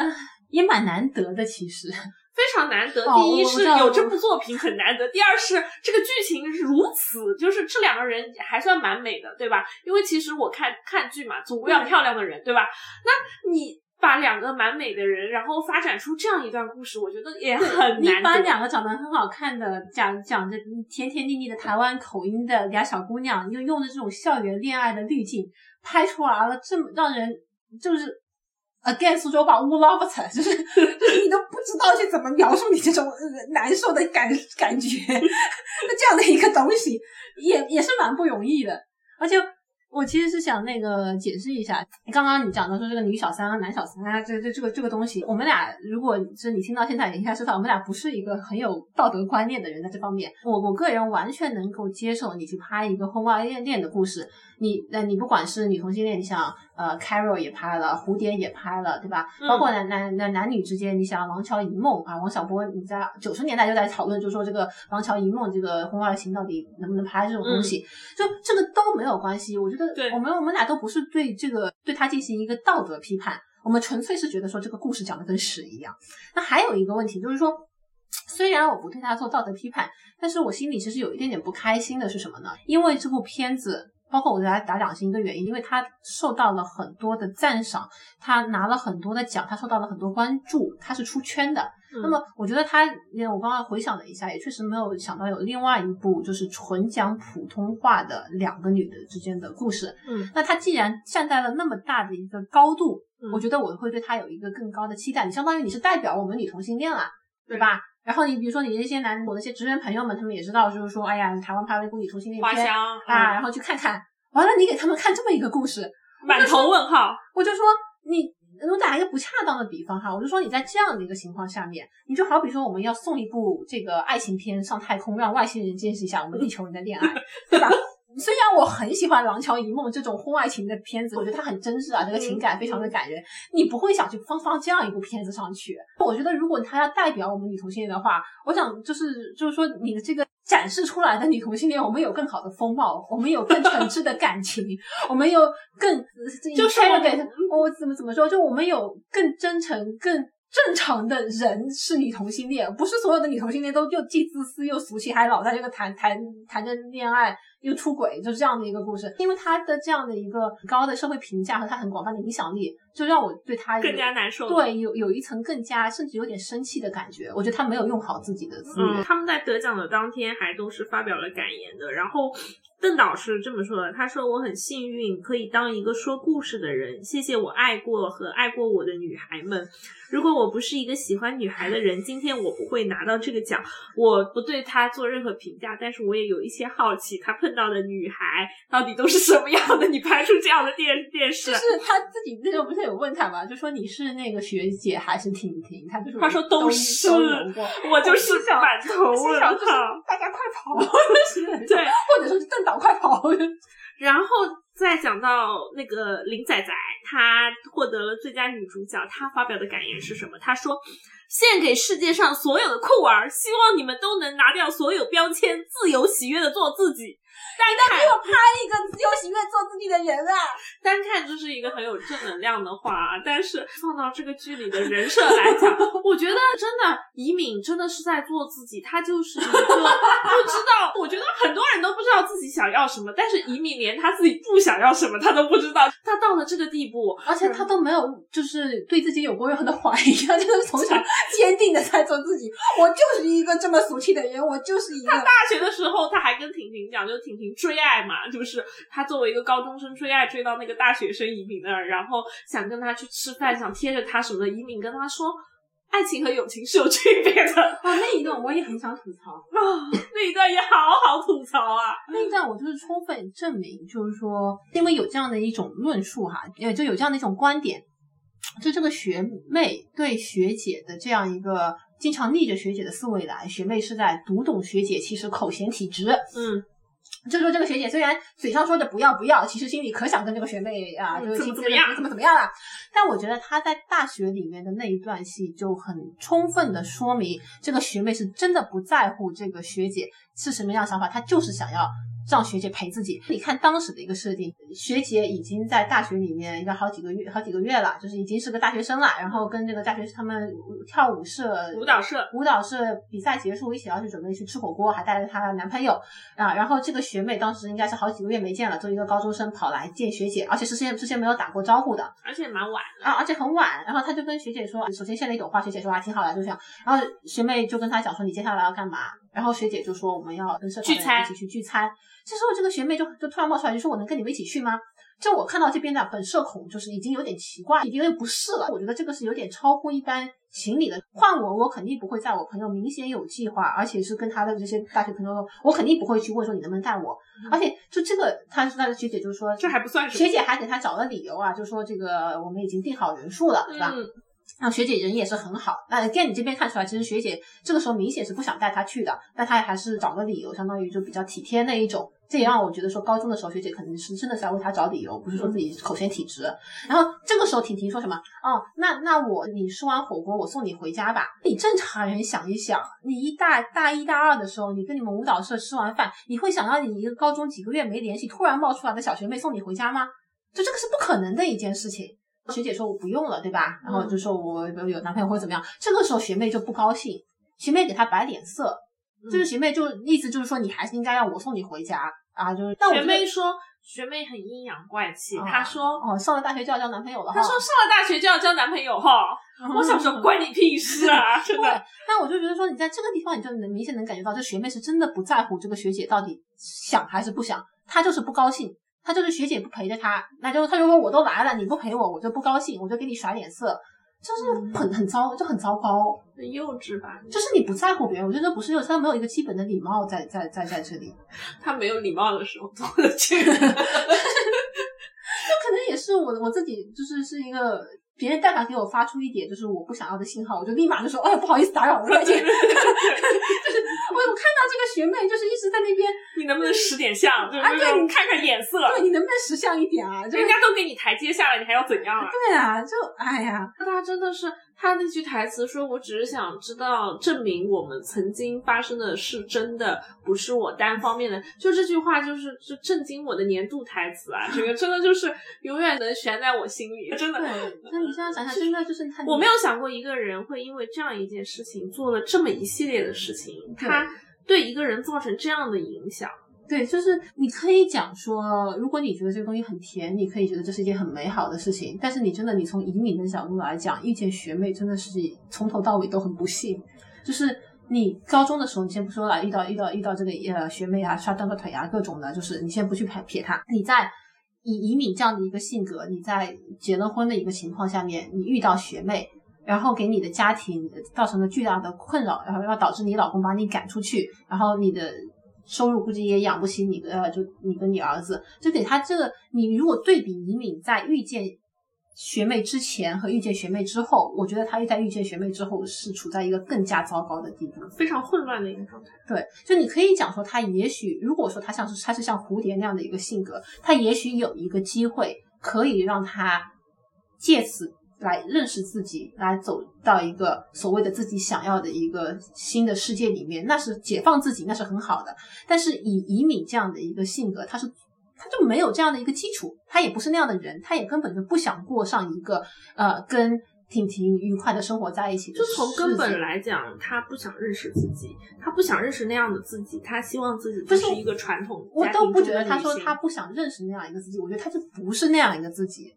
也蛮难得的，其实非常难得。第一是有这部作品很难得，第二是这个剧情如此，就是这两个人还算蛮美的，对吧？因为其实我看看剧嘛，总归要漂亮的人，对吧？那你。把两个蛮美的人，然后发展出这样一段故事，我觉得也很难。你把两个长得很好看的，讲讲着甜甜蜜蜜的台湾口音的俩小姑娘，又用的这种校园恋爱的滤镜拍出来了，这么让人就是 again 苏州话乌拉不成，就是 [LAUGHS] 就是你都不知道去怎么描述你这种难受的感感觉。[LAUGHS] 那这样的一个东西也也是蛮不容易的，而且。我其实是想那个解释一下，刚刚你讲的说这个女小三、男小三啊，这这这个这个东西，我们俩如果是你听到现在，你应该知道，我们俩不是一个很有道德观念的人，在这方面，我我个人完全能够接受你去拍一个婚外恋恋的故事。你那，你不管是女同性恋，你想，呃，Carol 也拍了，蝴蝶也拍了，对吧？包括男男男男女之间，你想《王乔一梦》啊，王小波，你在九十年代就在讨论，就说这个《王乔一梦》这个婚外情到底能不能拍这种东西，就这个都没有关系。我觉得，我们我们俩都不是对这个对他进行一个道德批判，我们纯粹是觉得说这个故事讲的跟屎一样。那还有一个问题就是说，虽然我不对他做道德批判，但是我心里其实有一点点不开心的是什么呢？因为这部片子。包括我给他打奖是一个原因，因为他受到了很多的赞赏，他拿了很多的奖，他受到了很多关注，他是出圈的。那么我觉得他，我刚刚回想了一下，也确实没有想到有另外一部就是纯讲普通话的两个女的之间的故事。嗯，那他既然站在了那么大的一个高度，我觉得我会对他有一个更高的期待。你相当于你是代表我们女同性恋啊，对吧？然后你比如说你那些男我那些职员朋友们，他们也知道，就是说，哎呀，台湾拍了一部女同性恋片啊，然后去看看，完了你给他们看这么一个故事，满头问号。我就说你。我打一个不恰当的比方哈，我就说你在这样的一个情况下面，你就好比说我们要送一部这个爱情片上太空，让外星人见识一下我们地球人的恋爱，[LAUGHS] 对吧？虽然我很喜欢《廊桥遗梦》这种婚外情的片子，我觉得它很真挚啊，这个情感非常的感人，你不会想去放放这样一部片子上去。我觉得如果他要代表我们女同性恋的话，我想就是就是说你的这个。展示出来的女同性恋，我们有更好的风貌，我们有更诚挚的感情，[LAUGHS] 我们有更就是我怎么怎么说，就我们有更真诚、更正常的人是女同性恋，不是所有的女同性恋都又既自私又俗气，还老在这个谈谈谈着恋爱。又出轨，就是这样的一个故事。因为他的这样的一个高的社会评价和他很广泛的影响力，就让我对他更加难受。对，有有一层更加甚至有点生气的感觉。我觉得他没有用好自己的资源。他们在得奖的当天还都是发表了感言的。然后邓导是这么说的：“他说我很幸运可以当一个说故事的人，谢谢我爱过和爱过我的女孩们。如果我不是一个喜欢女孩的人，今天我不会拿到这个奖。我不对他做任何评价，但是我也有一些好奇，他碰。”到的女孩到底都是什么样的？你拍出这样的电电视，就是他自己那时候不是有问他吗？就说你是那个学姐还是婷婷？他就说他说都是，我就是满头问号。大家快跑！对，或者说是邓导快跑。然后再讲到那个林仔仔，他获得了最佳女主角，他发表的感言是什么？他说。献给世界上所有的酷儿，希望你们都能拿掉所有标签，自由喜悦的做自己。单看给我拍一个自由喜悦做自己的人啊！单看就是一个很有正能量的话，啊但是放到这个剧里的人设来讲，我觉得真的以敏真的是在做自己，他就是一个不知道。我觉得很多人都不知道自己想要什么，但是移民连他自己不想要什么他都不知道。他到了这个地步，而且他都没有就是对自己有过任何的怀疑，他就是从小坚定的在做自己。我就是一个这么俗气的人，我就是一个。他大学的时候他还跟婷婷讲，就婷婷。追爱嘛，就是他作为一个高中生追爱，追到那个大学生移民那儿，然后想跟他去吃饭，想贴着他什么的。移民跟他说，爱情和友情是有区别的啊。那一段我也很想吐槽啊，那一段也好好吐槽啊。那一段我就是充分证明，就是说，因为有这样的一种论述哈，呃，就有这样的一种观点，就这个学妹对学姐的这样一个经常逆着学姐的思维来，学妹是在读懂学姐其实口嫌体直，嗯。就说这个学姐虽然嘴上说着不要不要，其实心里可想跟这个学妹啊，就是怎么怎么样，怎么怎么样了。但我觉得她在大学里面的那一段戏就很充分的说明，这个学妹是真的不在乎这个学姐是什么样想法，她就是想要。让学姐陪自己。你看当时的一个设定，学姐已经在大学里面要好几个月，好几个月了，就是已经是个大学生了。然后跟这个大学他们跳舞社、舞蹈社、舞蹈社比赛结束，一起要去准备去吃火锅，还带着她的男朋友啊。然后这个学妹当时应该是好几个月没见了，作为一个高中生跑来见学姐，而且事先之前没有打过招呼的，而且蛮晚啊，而且很晚。然后她就跟学姐说，首先献了一朵花，学姐说啊挺好的，就这样。然后学妹就跟她讲说，你接下来要干嘛？然后学姐就说我们要跟社团一起去聚餐。这时候这个学妹就就突然冒出来就说我能跟你们一起去吗？就我看到这边的本社恐就是已经有点奇怪，已经有点不适了。我觉得这个是有点超乎一般情理的。换我，我肯定不会在我朋友明显有计划，而且是跟他的这些大学朋友，我肯定不会去问说你能不能带我。而且就这个，他他的学姐就说这还不算学姐还给他找了理由啊，就说这个我们已经定好人数了，对吧？那学姐人也是很好，那电影这边看出来，其实学姐这个时候明显是不想带他去的，但他还是找个理由，相当于就比较体贴那一种。这也让我觉得说，高中的时候学姐肯定是真的是在为他找理由，不是说自己口嫌体直。然后这个时候婷婷说什么？哦，那那我你吃完火锅，我送你回家吧。你正常人想一想，你一大大一大二的时候，你跟你们舞蹈社吃完饭，你会想到你一个高中几个月没联系，突然冒出来的小学妹送你回家吗？就这个是不可能的一件事情。学姐说我不用了，对吧？然后就说我有男朋友或者怎么样。这个时候学妹就不高兴，学妹给她摆脸色，就是学妹就意思就是说你还是应该让我送你回家啊。就是学妹说学妹很阴阳怪气，哦她说。哦，上了大学就要交男朋友了。她说上了大学就要交男朋友哈，[LAUGHS] 我想说关你屁事啊！真对的，，但我就觉得说，你在这个地方，你就能明显能感觉到，这学妹是真的不在乎这个学姐到底想还是不想，她就是不高兴，她就是学姐不陪着他，那就他就说我都来了，你不陪我，我就不高兴，我就给你耍脸色，就是很很糟，就很糟糕，很幼稚吧？就是你不在乎别人，我觉得不是幼稚，他没有一个基本的礼貌在在在在这里，[LAUGHS] 他没有礼貌的时候做的这个，[LAUGHS] 就可能也是我我自己就是是一个。别人但凡给我发出一点就是我不想要的信号，我就立马就说：“哎，不好意思打扰了，再见。[LAUGHS] ”就是我我看到这个学妹就是一直在那边你能不能识点相？就是啊对你看看眼色。对你能不能识相一点啊？就是人家都给你台阶下了，你还要怎样啊？对啊，就哎呀，他真的是他那句台词说：“我只是想知道，证明我们曾经发生的是真的，不是我单方面的。”就这句话，就是就震惊我的年度台词啊！这个真的就是永远能悬在我心里，[LAUGHS] 真的。对，那你现在想想，[LAUGHS] 真的就是他，我没有想过一个人会因为这样一件事情做了这么一系列的事情，他对一个人造成这样的影响。对，就是你可以讲说，如果你觉得这个东西很甜，你可以觉得这是一件很美好的事情。但是你真的，你从移民的角度来讲，遇见学妹真的是从头到尾都很不幸。就是你高中的时候，你先不说了，遇到遇到遇到这个呃学妹啊，摔断个腿啊，各种的，就是你先不去撇撇她，你在以移民这样的一个性格，你在结了婚的一个情况下面，你遇到学妹。然后给你的家庭造成了巨大的困扰，然后要导致你老公把你赶出去，然后你的收入估计也养不起你呃，就你跟你儿子，就给他这个，你如果对比倪敏在遇见学妹之前和遇见学妹之后，我觉得他在遇见学妹之后是处在一个更加糟糕的地步。非常混乱的一个状态。对，就你可以讲说，他也许如果说他像是他是像蝴蝶那样的一个性格，他也许有一个机会可以让他借此来认识自己，来走到一个所谓的自己想要的一个新的世界里面，那是解放自己，那是很好的。但是以以敏这样的一个性格，他是他就没有这样的一个基础，他也不是那样的人，他也根本就不想过上一个呃跟婷婷愉快的生活在一起就。从根本来讲，他不想认识自己，他不想认识那样的自己，他希望自己不是就是一个传统我都不觉得他说他不想认识那样一个自己，我觉得他就不是那样一个自己，就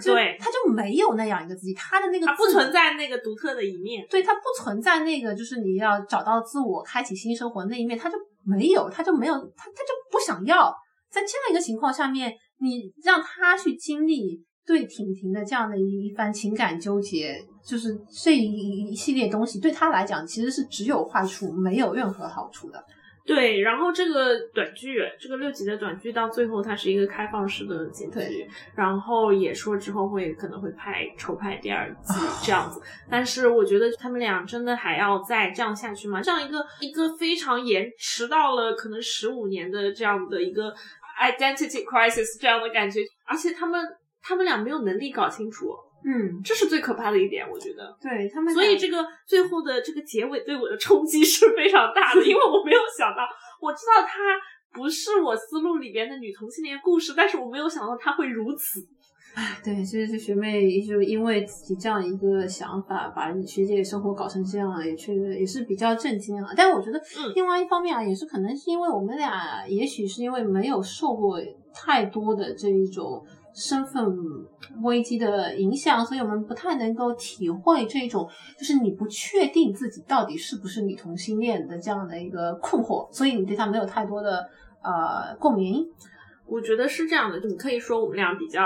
对，他就没有那样一个自己，他的那个他不存在那个独特的一面。对他不存在那个就是你要找到自我、开启新生活那一面，他就没有，他就没有，他他就不想要。在这样一个情况下面，你让他去经历对婷婷的这样的一一番情感纠结，就是这一一系列东西对他来讲其实是只有坏处，没有任何好处的。对，然后这个短剧，这个六集的短剧到最后它是一个开放式的结局对，然后也说之后会可能会拍筹拍第二季这样子，但是我觉得他们俩真的还要再这样下去吗？这样一个一个非常延迟到了可能十五年的这样的一个 identity crisis 这样的感觉，而且他们他们俩没有能力搞清楚，嗯，这是最可怕的一点，我觉得。对他们，所以这个最后的这个结尾对我的冲击是非常大的，[LAUGHS] 因为我没有想到，我知道它不是我思路里边的女同性恋故事，但是我没有想到它会如此。对，其实是学妹就因为自己这样一个想法，把学姐生活搞成这样，也确实也是比较震惊啊。但我觉得嗯另外一方面啊，也是可能是因为我们俩，也许是因为没有受过太多的这一种身份危机的影响，所以我们不太能够体会这种就是你不确定自己到底是不是女同性恋的这样的一个困惑，所以你对他没有太多的呃共鸣。我觉得是这样的，就你可以说我们俩比较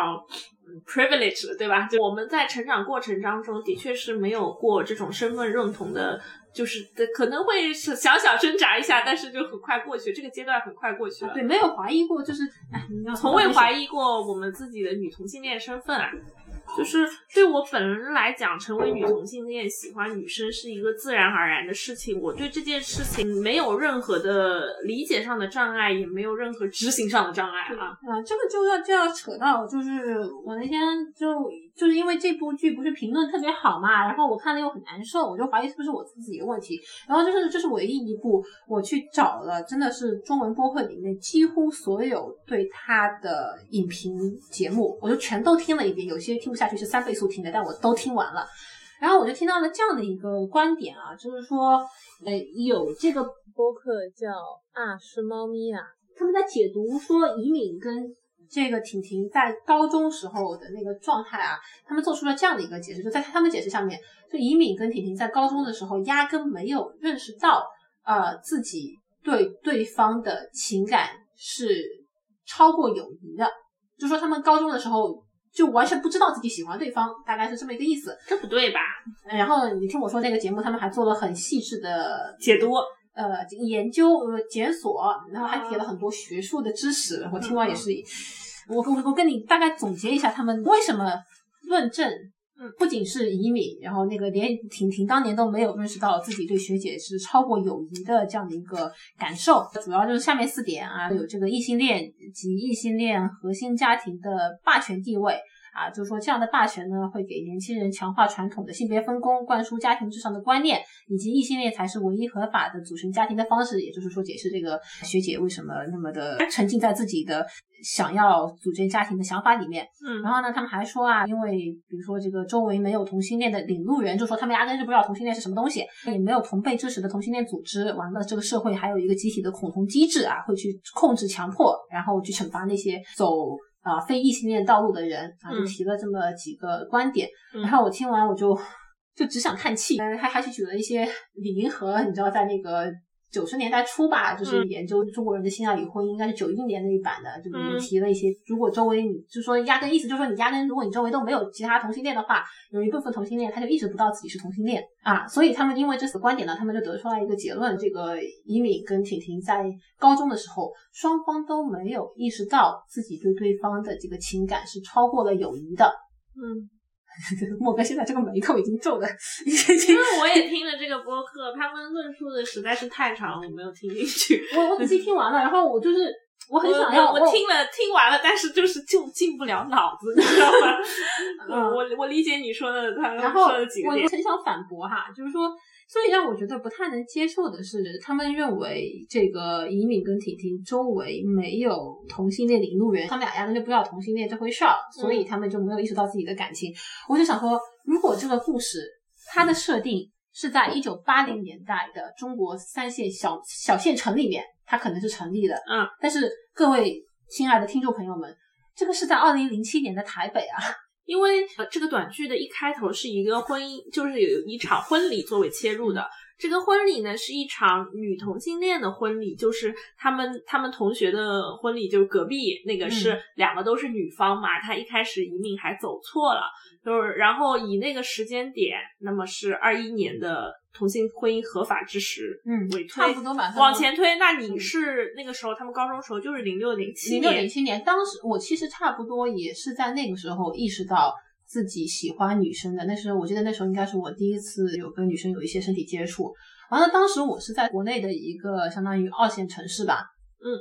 privilege 对吧？就我们在成长过程当中，的确是没有过这种身份认同的，就是的可能会是小小挣扎一下，但是就很快过去，这个阶段很快过去了。对，没有怀疑过，就是哎，你要从未怀疑过我们自己的女同性恋身份啊。就是对我本人来讲，成为女同性恋、喜欢女生是一个自然而然的事情。我对这件事情没有任何的理解上的障碍，也没有任何执行上的障碍啊。啊，这个就要就要扯到，就是我那天就就是因为这部剧不是评论特别好嘛，然后我看了又很难受，我就怀疑是不是我自己的问题。然后就是这是唯一一部我去找了，真的是中文播客里面几乎所有对他的影评节目，我就全都听了一遍，有些听不下去是三倍速听的，但我都听完了。然后我就听到了这样的一个观点啊，就是说，呃，有这个播客叫啊是猫咪啊，他们在解读说移民跟这个婷婷在高中时候的那个状态啊，他们做出了这样的一个解释，就在他们解释上面，就以敏跟婷婷在高中的时候压根没有认识到，呃，自己对对方的情感是超过友谊的，就说他们高中的时候就完全不知道自己喜欢对方，大概是这么一个意思。这不对吧？然后你听我说那个节目，他们还做了很细致的解读。呃，研究呃检索，然后还给了很多学术的知识。我听完也是，我我我跟你大概总结一下，他们为什么论证，嗯，不仅是移民，然后那个连婷婷当年都没有认识到自己对学姐是超过友谊的这样的一个感受，主要就是下面四点啊，有这个异性恋及异性恋核心家庭的霸权地位。啊，就是说这样的霸权呢，会给年轻人强化传统的性别分工，灌输家庭至上的观念，以及异性恋才是唯一合法的组成家庭的方式。也就是说，解释这个学姐为什么那么的 [LAUGHS] 沉浸在自己的想要组建家庭的想法里面。嗯，然后呢，他们还说啊，因为比如说这个周围没有同性恋的领路人，就说他们压根就不知道同性恋是什么东西，也没有同辈支持的同性恋组织。完了，这个社会还有一个集体的恐同机制啊，会去控制、强迫，然后去惩罚那些走。啊，非异性恋道路的人啊，就提了这么几个观点，然后我听完我就就只想叹气，还还是举了一些李银河，你知道在那个。九十年代初吧，就是研究中国人的性爱与婚姻，应该是九一年那一版的，就里面提了一些，如果周围你就说压根意思就是说你压根，如果你周围都没有其他同性恋的话，有一部分同性恋他就意识不到自己是同性恋啊，所以他们因为这次观点呢，他们就得出来一个结论：这个伊敏跟婷婷在高中的时候，双方都没有意识到自己对对方的这个情感是超过了友谊的。嗯。[LAUGHS] 莫哥现在这个眉头已经皱的，因为我也听了这个播客，他们论述的实在是太长，我没有听进去。我我仔细听完了，然后我就是我很想要，我听了听完了，但是就是就进不了脑子，你知道吗？[LAUGHS] 嗯，我我理解你说的，他然后说的几个点，我很想反驳哈，就是说。所以让我觉得不太能接受的是，他们认为这个移敏跟婷婷周围没有同性恋领路人，他们俩压根就不知道同性恋这回事儿，所以他们就没有意识到自己的感情。我就想说，如果这个故事它的设定是在一九八零年代的中国三线小小县城里面，它可能是成立的。嗯，但是各位亲爱的听众朋友们，这个是在二零零七年的台北啊。因为呃，这个短剧的一开头是一个婚姻，就是有一场婚礼作为切入的。这个婚礼呢是一场女同性恋的婚礼，就是他们他们同学的婚礼，就是隔壁那个是两个都是女方嘛。她一开始移民还走错了，就是然后以那个时间点，那么是二一年的。同性婚姻合法之时，嗯，委差不多吧。往前推，那你是那个时候，他们高中时候就是零六零七零六零七年。当时我其实差不多也是在那个时候意识到自己喜欢女生的。那时候我记得那时候应该是我第一次有跟女生有一些身体接触。完了，当时我是在国内的一个相当于二线城市吧。嗯，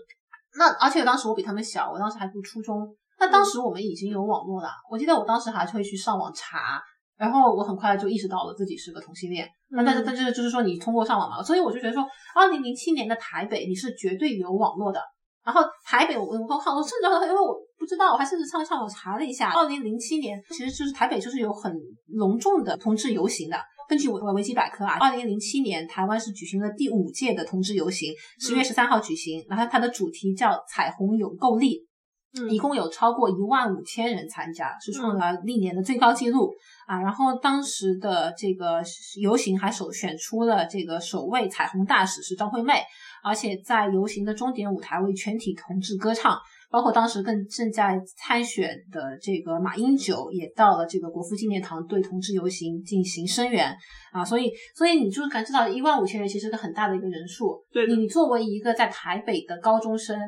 那而且当时我比他们小，我当时还读初中。那当时我们已经有网络了，我记得我当时还会去上网查。然后我很快就意识到了自己是个同性恋，那但是但是就是说你通过上网嘛，所以我就觉得说，二零零七年的台北你是绝对有网络的。然后台北我我我我甚至因为我不知道，我还甚至上上网查了一下，二零零七年其实就是台北就是有很隆重的同志游行的。根据我维基百科啊，二零零七年台湾是举行了第五届的同志游行，十月十三号举行，然后它的主题叫彩虹有够力。一共有超过一万五千人参加，是创了历年的最高纪录啊！然后当时的这个游行还首选出了这个首位彩虹大使是张惠妹，而且在游行的终点舞台为全体同志歌唱，包括当时更正在参选的这个马英九也到了这个国父纪念堂对同志游行进行声援啊！所以，所以你就感知到一万五千人其实是个很大的一个人数。对你作为一个在台北的高中生。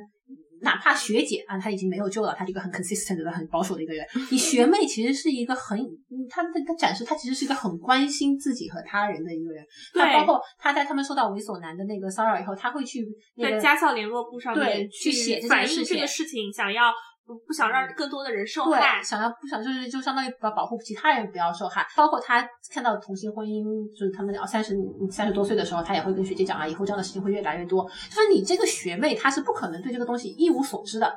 哪怕学姐啊，她已经没有救了，她是一个很 consistent 的、很保守的一个人。你学妹其实是一个很，她她她展示，她其实是一个很关心自己和他人的一个人。对，包括她在他们受到猥琐男的那个骚扰以后，她会去在家校联络部上面去写反映这个事情，想要。不不想让更多的人受害，想要不想就是就相当于保保护其他人不要受害，包括他看到同性婚姻，就是他们要三十三十多岁的时候，他也会跟学姐讲啊，以后这样的事情会越来越多。就是你这个学妹，她是不可能对这个东西一无所知的。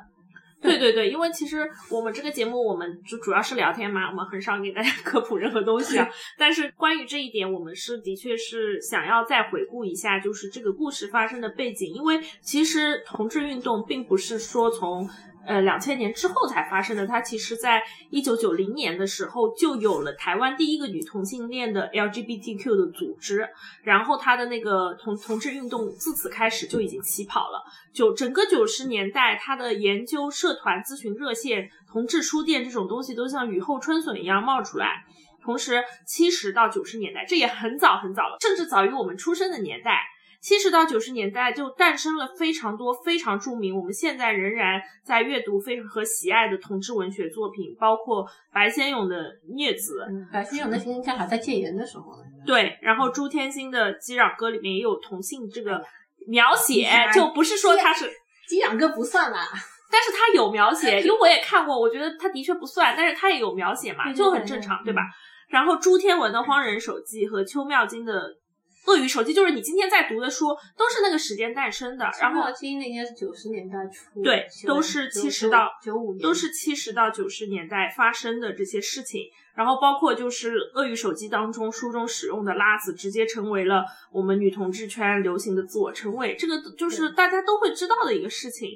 对对对，因为其实我们这个节目，我们就主要是聊天嘛，我们很少给大家 [LAUGHS] 科普任何东西啊。[LAUGHS] 但是关于这一点，我们是的确是想要再回顾一下，就是这个故事发生的背景，因为其实同志运动并不是说从。呃两千年之后才发生的。它其实在一九九零年的时候就有了台湾第一个女同性恋的 LGBTQ 的组织，然后它的那个同同志运动自此开始就已经起跑了。就整个九十年代，它的研究社团、咨询热线、同志书店这种东西都像雨后春笋一样冒出来。同时，七十到九十年代，这也很早很早了，甚至早于我们出生的年代。七十到九十年代就诞生了非常多非常著名，我们现在仍然在阅读非常和喜爱的同志文学作品，包括白先勇的《孽子》，白先勇那些正好在戒严的时候。对，然后朱天心的《击壤歌》里面也有同性这个描写，就不是说他是《击壤歌》不算啦，[LAUGHS] 但是他有描写，[LAUGHS] 因为我也看过，我觉得他的确不算，但是他也有描写嘛，就很正常，对吧？然后朱天文的《荒人手记》和邱妙金的。鳄鱼手机就是你今天在读的书，都是那个时间诞生的。然后，今那应该是九十年代初，对，都是七十到九五年，都是七十到九十年代发生的这些事情。然后，包括就是鳄鱼手机当中书中使用的“拉子”，直接成为了我们女同志圈流行的自我称谓，这个就是大家都会知道的一个事情。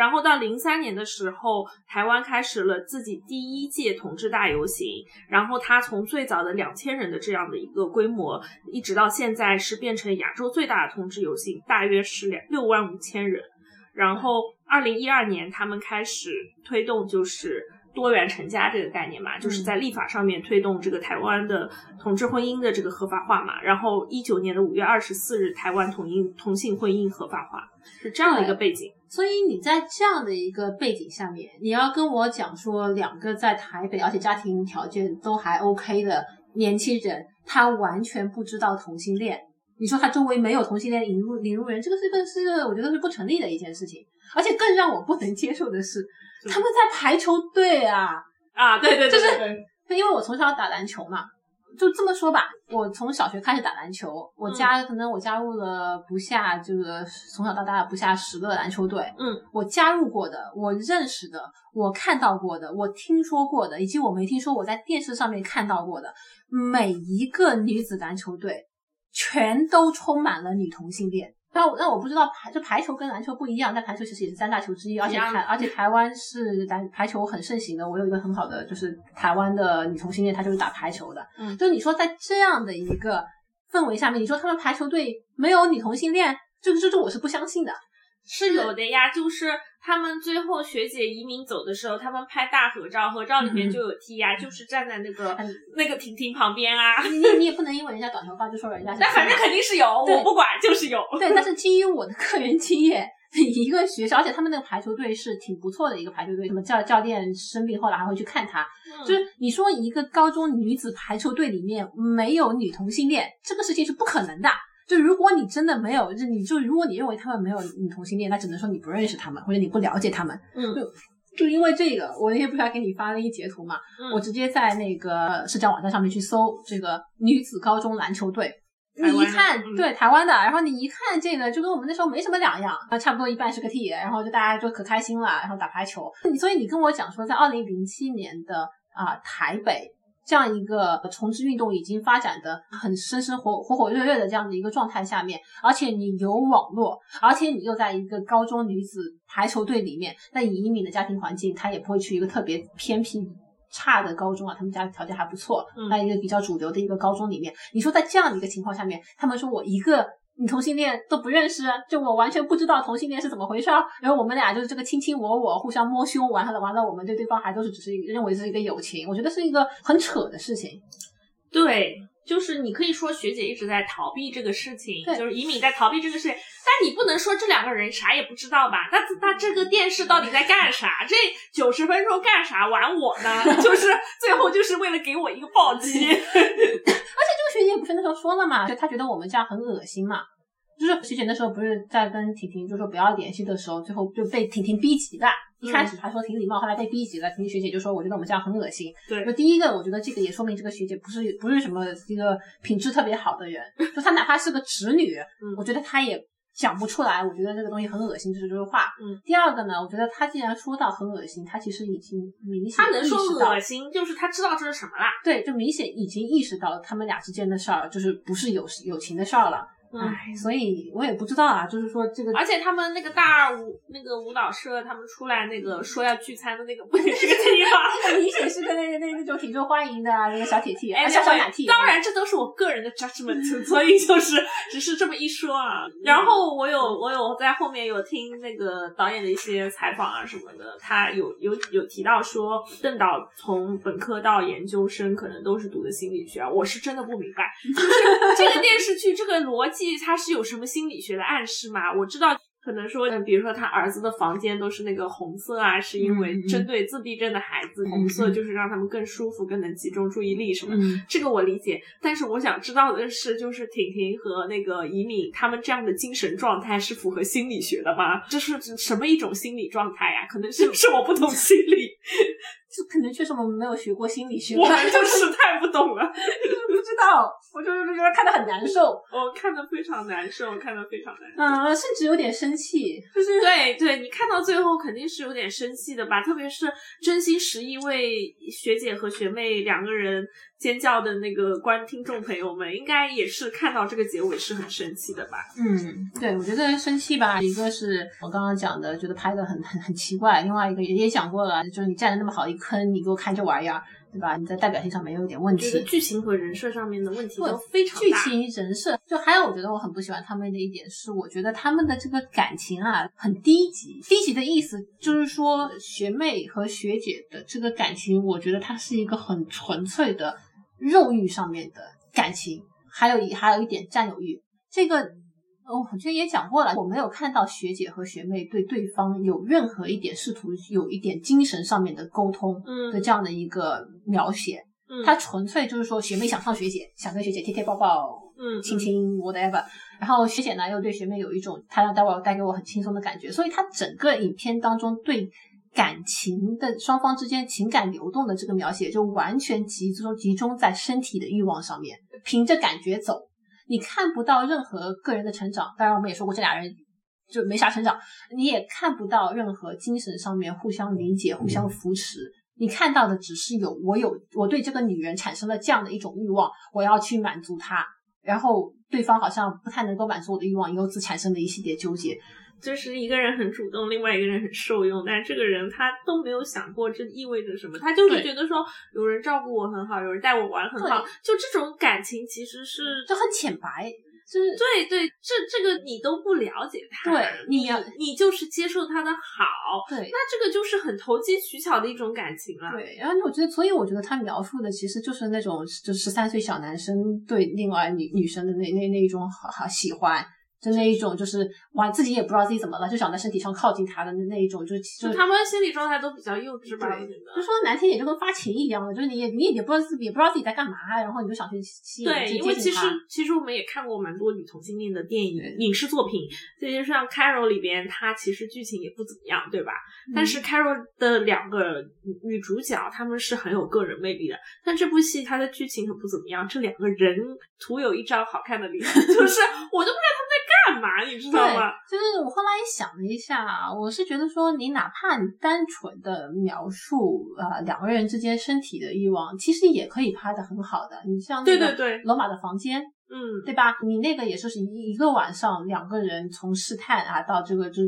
然后到零三年的时候，台湾开始了自己第一届同志大游行。然后它从最早的两千人的这样的一个规模，一直到现在是变成亚洲最大的同志游行，大约是两六万五千人。然后二零一二年，他们开始推动就是多元成家这个概念嘛，就是在立法上面推动这个台湾的同志婚姻的这个合法化嘛。然后一九年的五月二十四日，台湾同音同性婚姻合法化，是这样的一个背景。所以你在这样的一个背景下面，你要跟我讲说，两个在台北而且家庭条件都还 OK 的年轻人，他完全不知道同性恋，你说他周围没有同性恋引入引入人，这个是个是我觉得是不成立的一件事情。而且更让我不能接受的是，他们在排球队啊啊，对对对，就是因为我从小打篮球嘛。就这么说吧，我从小学开始打篮球，我加可能我加入了不下这个从小到大不下十个篮球队。嗯，我加入过的，我认识的，我看到过的，我听说过的，以及我没听说我在电视上面看到过的每一个女子篮球队，全都充满了女同性恋。那那我不知道排就排球跟篮球不一样，但排球其实也是三大球之一，而且台而且台湾是篮排球很盛行的。我有一个很好的就是台湾的女同性恋，她就是打排球的。嗯，就你说在这样的一个氛围下面，你说他们排球队没有女同性恋，这个这这我是不相信的。是有的呀，就是他们最后学姐移民走的时候，他们拍大合照，合照里面就有 T 呀，就是站在那个那个婷婷旁边啊。你你也不能因为人家短头发就说人家。[LAUGHS] 但反正肯定是有，我不管，就是有。[LAUGHS] 对，但是基于我的个人经验，[LAUGHS] 一个学校，而且他们那个排球队是挺不错的一个排球队，什么教教练生病后来还会去看他。就是你说一个高中女子排球队里面没有女同性恋，这个事情是不可能的。就如果你真的没有，就你就如果你认为他们没有女同性恋，那只能说你不认识他们，或者你不了解他们。嗯，就就因为这个，我那天不是还给你发了一截图嘛？嗯，我直接在那个社交网站上面去搜这个女子高中篮球队，你一看，对台湾的，然后你一看这个，就跟我们那时候没什么两样啊，差不多一半是个 T，然后就大家就可开心了，然后打排球。所以你跟我讲说，在二零零七年的啊台北。这样一个重置运动已经发展的很生生活火火热热的这样的一个状态下面，而且你有网络，而且你又在一个高中女子排球队里面，那以一敏的家庭环境，他也不会去一个特别偏僻差的高中啊，他们家条件还不错，在一个比较主流的一个高中里面，你说在这样的一个情况下面，他们说我一个。你同性恋都不认识，就我完全不知道同性恋是怎么回事儿。然后我们俩就是这个卿卿我我，互相摸胸，完了完了，我们对对方还都是只是认为是一个友情。我觉得是一个很扯的事情。对，就是你可以说学姐一直在逃避这个事情，就是以敏在逃避这个事情。但你不能说这两个人啥也不知道吧？那那这个电视到底在干啥？这九十分钟干啥玩我呢？[LAUGHS] 就是最后就是为了给我一个暴击。[LAUGHS] 那时候说了嘛，就他觉得我们这样很恶心嘛。就是学姐那时候不是在跟婷婷就说不要联系的时候，最后就被婷婷逼急了。一开始还说挺礼貌，后来被逼急了。婷婷学姐就说：“我觉得我们这样很恶心。”对，就第一个，我觉得这个也说明这个学姐不是不是什么一个品质特别好的人。就她哪怕是个直女，我觉得她也讲不出来。我觉得这个东西很恶心，就是这句话。嗯。第二个呢，我觉得他既然说到很恶心，他其实已经明显他能说恶心，就是他知道这是什么啦。对，就明显已经意识到他们俩之间的事儿，就是不是友友情的事儿了。唉，所以我也不知道啊，就是说这个，而且他们那个大二舞那个舞蹈社，他们出来那个说要聚餐的那个，不也是个地方？明显是个那那那种挺受欢迎的那个小铁 T，哎，小小奶 T。当然，这都是我个人的 judgment，所以就是只是这么一说啊。然后我有我有在后面有听那个导演的一些采访啊什么的，他有有有提到说，邓导从本科到研究生可能都是读的心理学，我是真的不明白，[LAUGHS] 就是这个电视剧这个逻辑它是有什么？心理学的暗示吗？我知道，可能说，比如说他儿子的房间都是那个红色啊，是因为针对自闭症的孩子，红色就是让他们更舒服、更能集中注意力什么。这个我理解，但是我想知道的是，就是婷婷和那个怡敏他们这样的精神状态是符合心理学的吗？这是什么一种心理状态呀？可能是是我不懂心理。这可能确实我们没有学过心理学，我们就是太不懂了，[LAUGHS] 不知道，我就是觉得看的很难受，我看的非常难受，看的非常难受，嗯，甚至有点生气，就是对对，你看到最后肯定是有点生气的吧，特别是真心实意为学姐和学妹两个人。尖叫的那个观听众朋友们，应该也是看到这个结尾是很生气的吧？嗯，对，我觉得生气吧，一个是我刚刚讲的，觉得拍的很很很奇怪；，另外一个也也讲过了，就是你占了那么好一坑，你给我看这玩意儿，对吧？你在代表性上面有点问题，剧情和人设上面的问题都非常大。剧情人设，就还有我觉得我很不喜欢他们的一点是，我觉得他们的这个感情啊很低级。低级的意思就是说，学妹和学姐的这个感情，我觉得它是一个很纯粹的。肉欲上面的感情，还有一还有一点占有欲，这个哦，我之前也讲过了，我没有看到学姐和学妹对对方有任何一点试图有一点精神上面的沟通的这样的一个描写，嗯，他纯粹就是说学妹想上学姐，想跟学姐贴贴抱抱，嗯，亲亲。whatever，然后学姐呢又对学妹有一种她让带我带给我很轻松的感觉，所以她整个影片当中对。感情的双方之间情感流动的这个描写，就完全集中集中在身体的欲望上面，凭着感觉走，你看不到任何个人的成长。当然，我们也说过这俩人就没啥成长，你也看不到任何精神上面互相理解、互相扶持。你看到的只是有我有我对这个女人产生了这样的一种欲望，我要去满足她，然后对方好像不太能够满足我的欲望，由此产生的一系列纠结。就是一个人很主动，另外一个人很受用，但是这个人他都没有想过这意味着什么，他就是觉得说有人照顾我很好，有人带我玩很好，就这种感情其实是就很浅白，就是对对，这这个你都不了解他，对，你你就是接受他的好，对，那这个就是很投机取巧的一种感情了，对，然后我觉得，所以我觉得他描述的其实就是那种就十三岁小男生对另外女女生的那那那一种好好喜欢。就那一种，就是哇，自己也不知道自己怎么了，就想在身体上靠近他的那那一种，就是就他们心理状态都比较幼稚吧，就说难听点，就跟发情一样的，就是你也你也不知道自己也不知道自己在干嘛，然后你就想去吸引对，因为其实其实我们也看过蛮多女同性恋的电影、影视作品，这就像 Carol 里边，它其实剧情也不怎么样，对吧？但是 Carol 的两个女主角，她们是很有个人魅力的，但这部戏它的剧情很不怎么样，这两个人徒有一张好看的脸，[LAUGHS] 就是我都不知道他们在。干嘛你知道吗？就是我后来也想了一下，我是觉得说，你哪怕你单纯的描述啊两个人之间身体的欲望，其实也可以拍的很好的。你像对对对罗马的房间，嗯，对吧？你那个也就是一一个晚上，两个人从试探啊到这个，就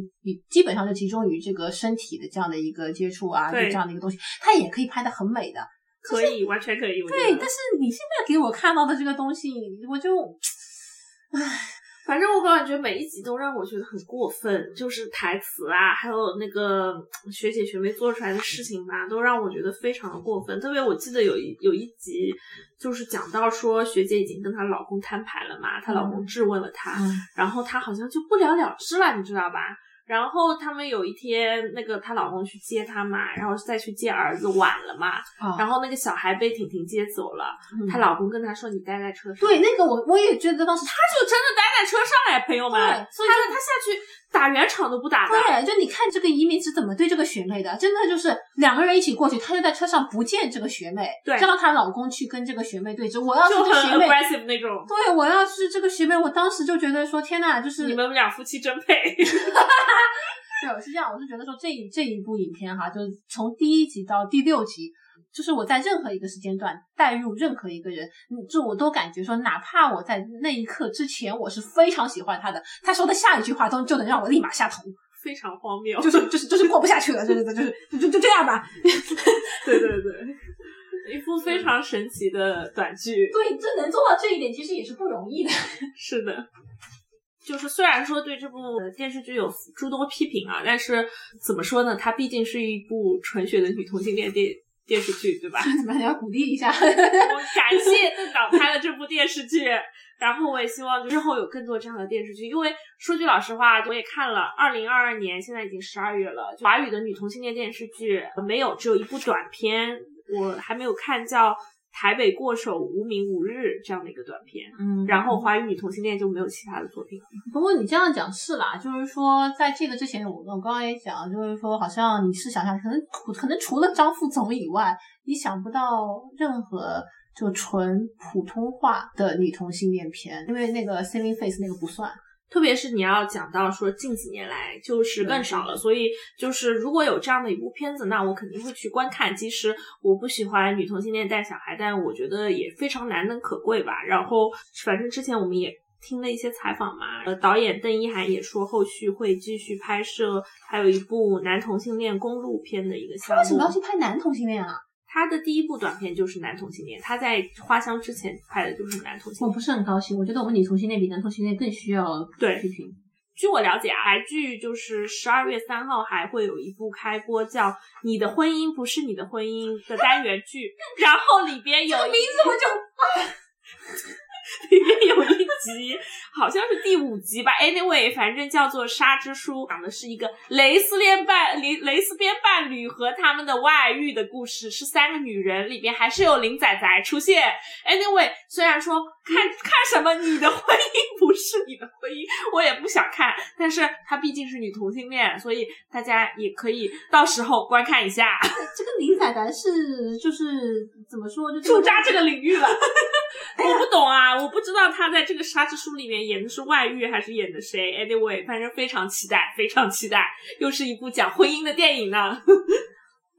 基本上就集中于这个身体的这样的一个接触啊，就这样的一个东西，它也可以拍的很美的，可以完全可以。对，但是你现在给我看到的这个东西，我就，唉。反正我感觉每一集都让我觉得很过分，就是台词啊，还有那个学姐学妹做出来的事情吧，都让我觉得非常的过分。特别我记得有一有一集，就是讲到说学姐已经跟她老公摊牌了嘛，她老公质问了她，然后她好像就不了了之了，你知道吧？然后他们有一天，那个她老公去接她嘛，然后再去接儿子晚了嘛，然后那个小孩被婷婷接走了，她老公跟她说：“你待在车上。”对，那个我我也觉得当时她就真的待在车上哎，朋友们，所以他他下去打圆场都不打的。对，就你看这个移民是怎么对这个学妹的，真的就是两个人一起过去，他就在车上不见这个学妹，对，让她老公去跟这个学妹对峙。我要是这学妹那种，对我要是这个学妹，我当时就觉得说天呐，就是你们俩夫妻真配。[LAUGHS] 对，是这样，我是觉得说这这一部影片哈，就是从第一集到第六集，就是我在任何一个时间段带入任何一个人，就我都感觉说，哪怕我在那一刻之前我是非常喜欢他的，他说的下一句话都就能让我立马下头，非常荒谬，就是就是就是过不下去了，就是就是就就这样吧。[LAUGHS] 对对对，一部非常神奇的短剧。对，这能做到这一点，其实也是不容易的。[LAUGHS] 是的。就是虽然说对这部电视剧有诸多批评啊，但是怎么说呢？它毕竟是一部纯血的女同性恋电电视剧，对吧？怎么要鼓励一下？我感谢邓导拍了这部电视剧，然后我也希望日后有更多这样的电视剧。因为说句老实话，我也看了，二零二二年现在已经十二月了，华语的女同性恋电视剧没有，只有一部短片，我还没有看叫。台北过手无名无日这样的一个短片，嗯，然后华语女同性恋就没有其他的作品了。不过你这样讲是啦，就是说在这个之前，我我刚刚也讲，就是说好像你是想象，可能可能除了张副总以外，你想不到任何就纯普通话的女同性恋片，因为那个 Saving Face 那个不算。特别是你要讲到说近几年来就是更少了，所以就是如果有这样的一部片子，那我肯定会去观看。即使我不喜欢女同性恋带小孩，但我觉得也非常难能可贵吧。然后反正之前我们也听了一些采访嘛，呃，导演邓一涵也说后续会继续拍摄，还有一部男同性恋公路片的一个项目。为什么要去拍男同性恋啊？他的第一部短片就是男同性恋，他在花香之前拍的就是男同性恋。我不是很高兴，我觉得我们女同性恋比男同性恋更需要批评。据我了解啊，台剧就是十二月三号还会有一部开播叫《你的婚姻不是你的婚姻》的单元剧，[LAUGHS] 然后里边有名字我就。[LAUGHS] 里 [LAUGHS] 面有一集，好像是第五集吧。Anyway，反正叫做《沙之书》，讲的是一个蕾丝恋伴、蕾蕾丝边伴侣和他们的外遇的故事，是三个女人，里边还是有林仔仔出现。Anyway，虽然说看看什么你的婚姻不是你的婚姻，我也不想看，但是她毕竟是女同性恋，所以大家也可以到时候观看一下。这个林仔仔是就是怎么说就驻扎这个领域了。[LAUGHS] 我不懂啊，我不知道他在这个《沙之书》里面演的是外遇还是演的谁。Anyway，反正非常期待，非常期待，又是一部讲婚姻的电影呢。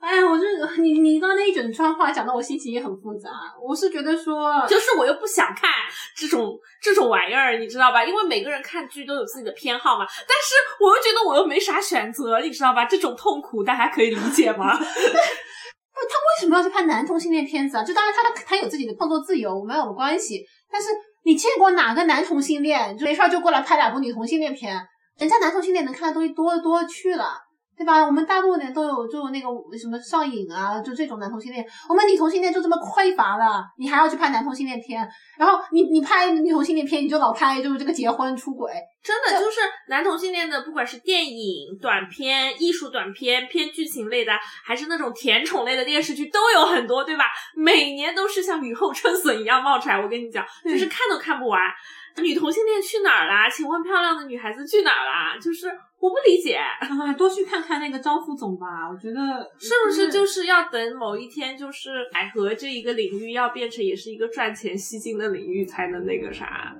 哎呀，我这你你刚刚那一整串话讲的我心情也很复杂。我是觉得说，就是我又不想看这种这种玩意儿，你知道吧？因为每个人看剧都有自己的偏好嘛。但是我又觉得我又没啥选择，你知道吧？这种痛苦大家可以理解吗？[LAUGHS] 不，他为什么要去拍男同性恋片子啊？就当然他他他有自己的创作自由，没有关系。但是你见过哪个男同性恋就没事就过来拍两部女同性恋片？人家男同性恋能看的东西多多去了。对吧？我们大陆人都有，就那个什么上瘾啊，就这种男同性恋。我们女同性恋就这么匮乏了，你还要去拍男同性恋片？然后你你拍女同性恋片，你就老拍就是这个结婚出轨，真的就是男同性恋的，不管是电影、短片、艺术短片、偏剧情类的，还是那种甜宠类的电视剧，都有很多，对吧？每年都是像雨后春笋一样冒出来。我跟你讲，就是看都看不完。女同性恋去哪儿啦？请问漂亮的女孩子去哪儿啦？就是我不理解，多去看看那个张副总吧。我觉得是不是就是要等某一天，就是百合这一个领域要变成也是一个赚钱吸金的领域，才能那个啥？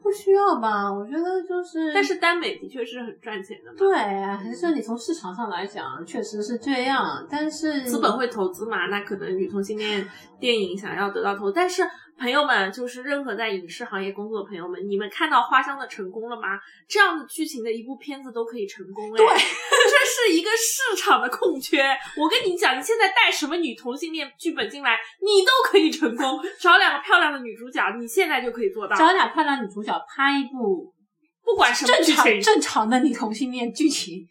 不需要吧？我觉得就是，但是耽美的确是很赚钱的嘛。对，还是你从市场上来讲，确实是这样。但是资本会投资嘛？那可能女同性恋电影想要得到投，但是。朋友们，就是任何在影视行业工作的朋友们，你们看到花香的成功了吗？这样的剧情的一部片子都可以成功哎，对，这是一个市场的空缺。我跟你讲，你现在带什么女同性恋剧本进来，你都可以成功。找两个漂亮的女主角，你现在就可以做到。找俩漂亮女主角拍一部，不管什么正常正常的女同性恋剧情，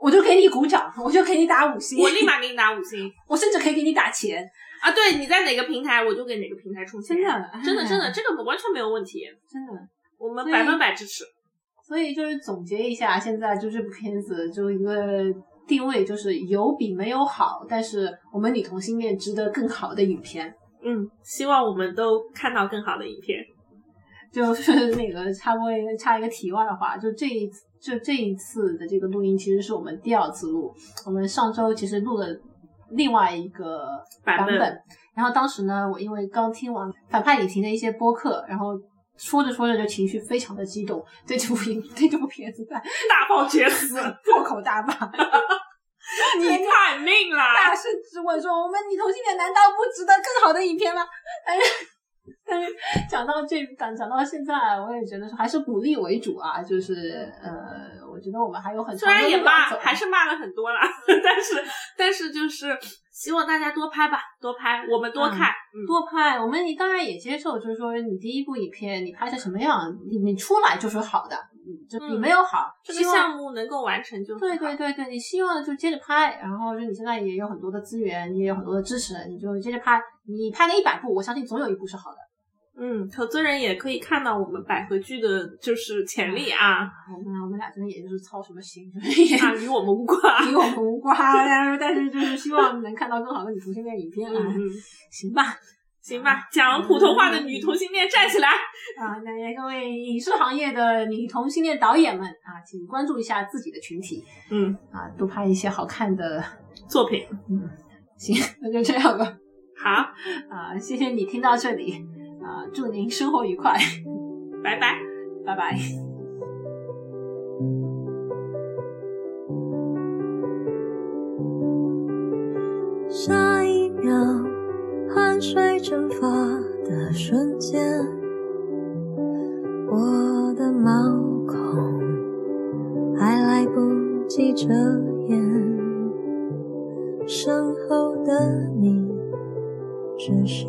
我就给你鼓掌，我就给你打五星，我立马给你打五星，[LAUGHS] 我甚至可以给你打钱。啊，对，你在哪个平台，我就给哪个平台充钱。真的，真的，真的，[LAUGHS] 这个完全没有问题。真的，我们百分百支持。所以就是总结一下，现在就这部片子就一个定位，就是有比没有好，但是我们女同性恋值得更好的影片。嗯，希望我们都看到更好的影片。就是 [LAUGHS] 那个插播插一个题外话，就这一次，就这一次的这个录音，其实是我们第二次录。我们上周其实录了。另外一个版本，然后当时呢，我因为刚听完反派影评的一些播客，然后说着说着就情绪非常的激动，对这部影对这部片子在大爆 [LAUGHS] 厥词，破口大骂。[LAUGHS] 你太命了！大声质问说：“我们女同性恋难道不值得更好的影片吗？” [LAUGHS] 但是，但是讲到这讲讲到现在，我也觉得说还是鼓励为主啊，就是呃，我觉得我们还有很虽然也骂，还是骂了很多啦，[LAUGHS] 但是但是就是希望大家多拍吧，多拍，我们多看，多拍。我们你当然也接受，就是说你第一部影片你拍成什么样，你你出来就是好的。就你没有好，这个项目能够完成就对对对对，你希望就接着拍，然后就你现在也有很多的资源，你也有很多的支持，你就接着拍。你拍个一百部，我相信总有一部是好的。嗯，投资人也可以看到我们百合剧的就是潜力啊。我们我们俩真的也就是操什么心，就是啊，与我们无关，与我们无关。但是就是希望能看到更好的女同性恋影片啊。行吧。行吧，讲普通话的女同性恋站起来啊！那各位影视行业的女同性恋导演们啊，请关注一下自己的群体，嗯啊，多拍一些好看的作品。嗯，行，那就这样吧。好啊，谢谢你听到这里啊，祝您生活愉快，拜拜，拜拜。下一秒。汗水蒸发的瞬间，我的毛孔还来不及遮掩，身后的你只是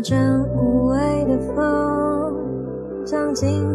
阵无畏的风将尽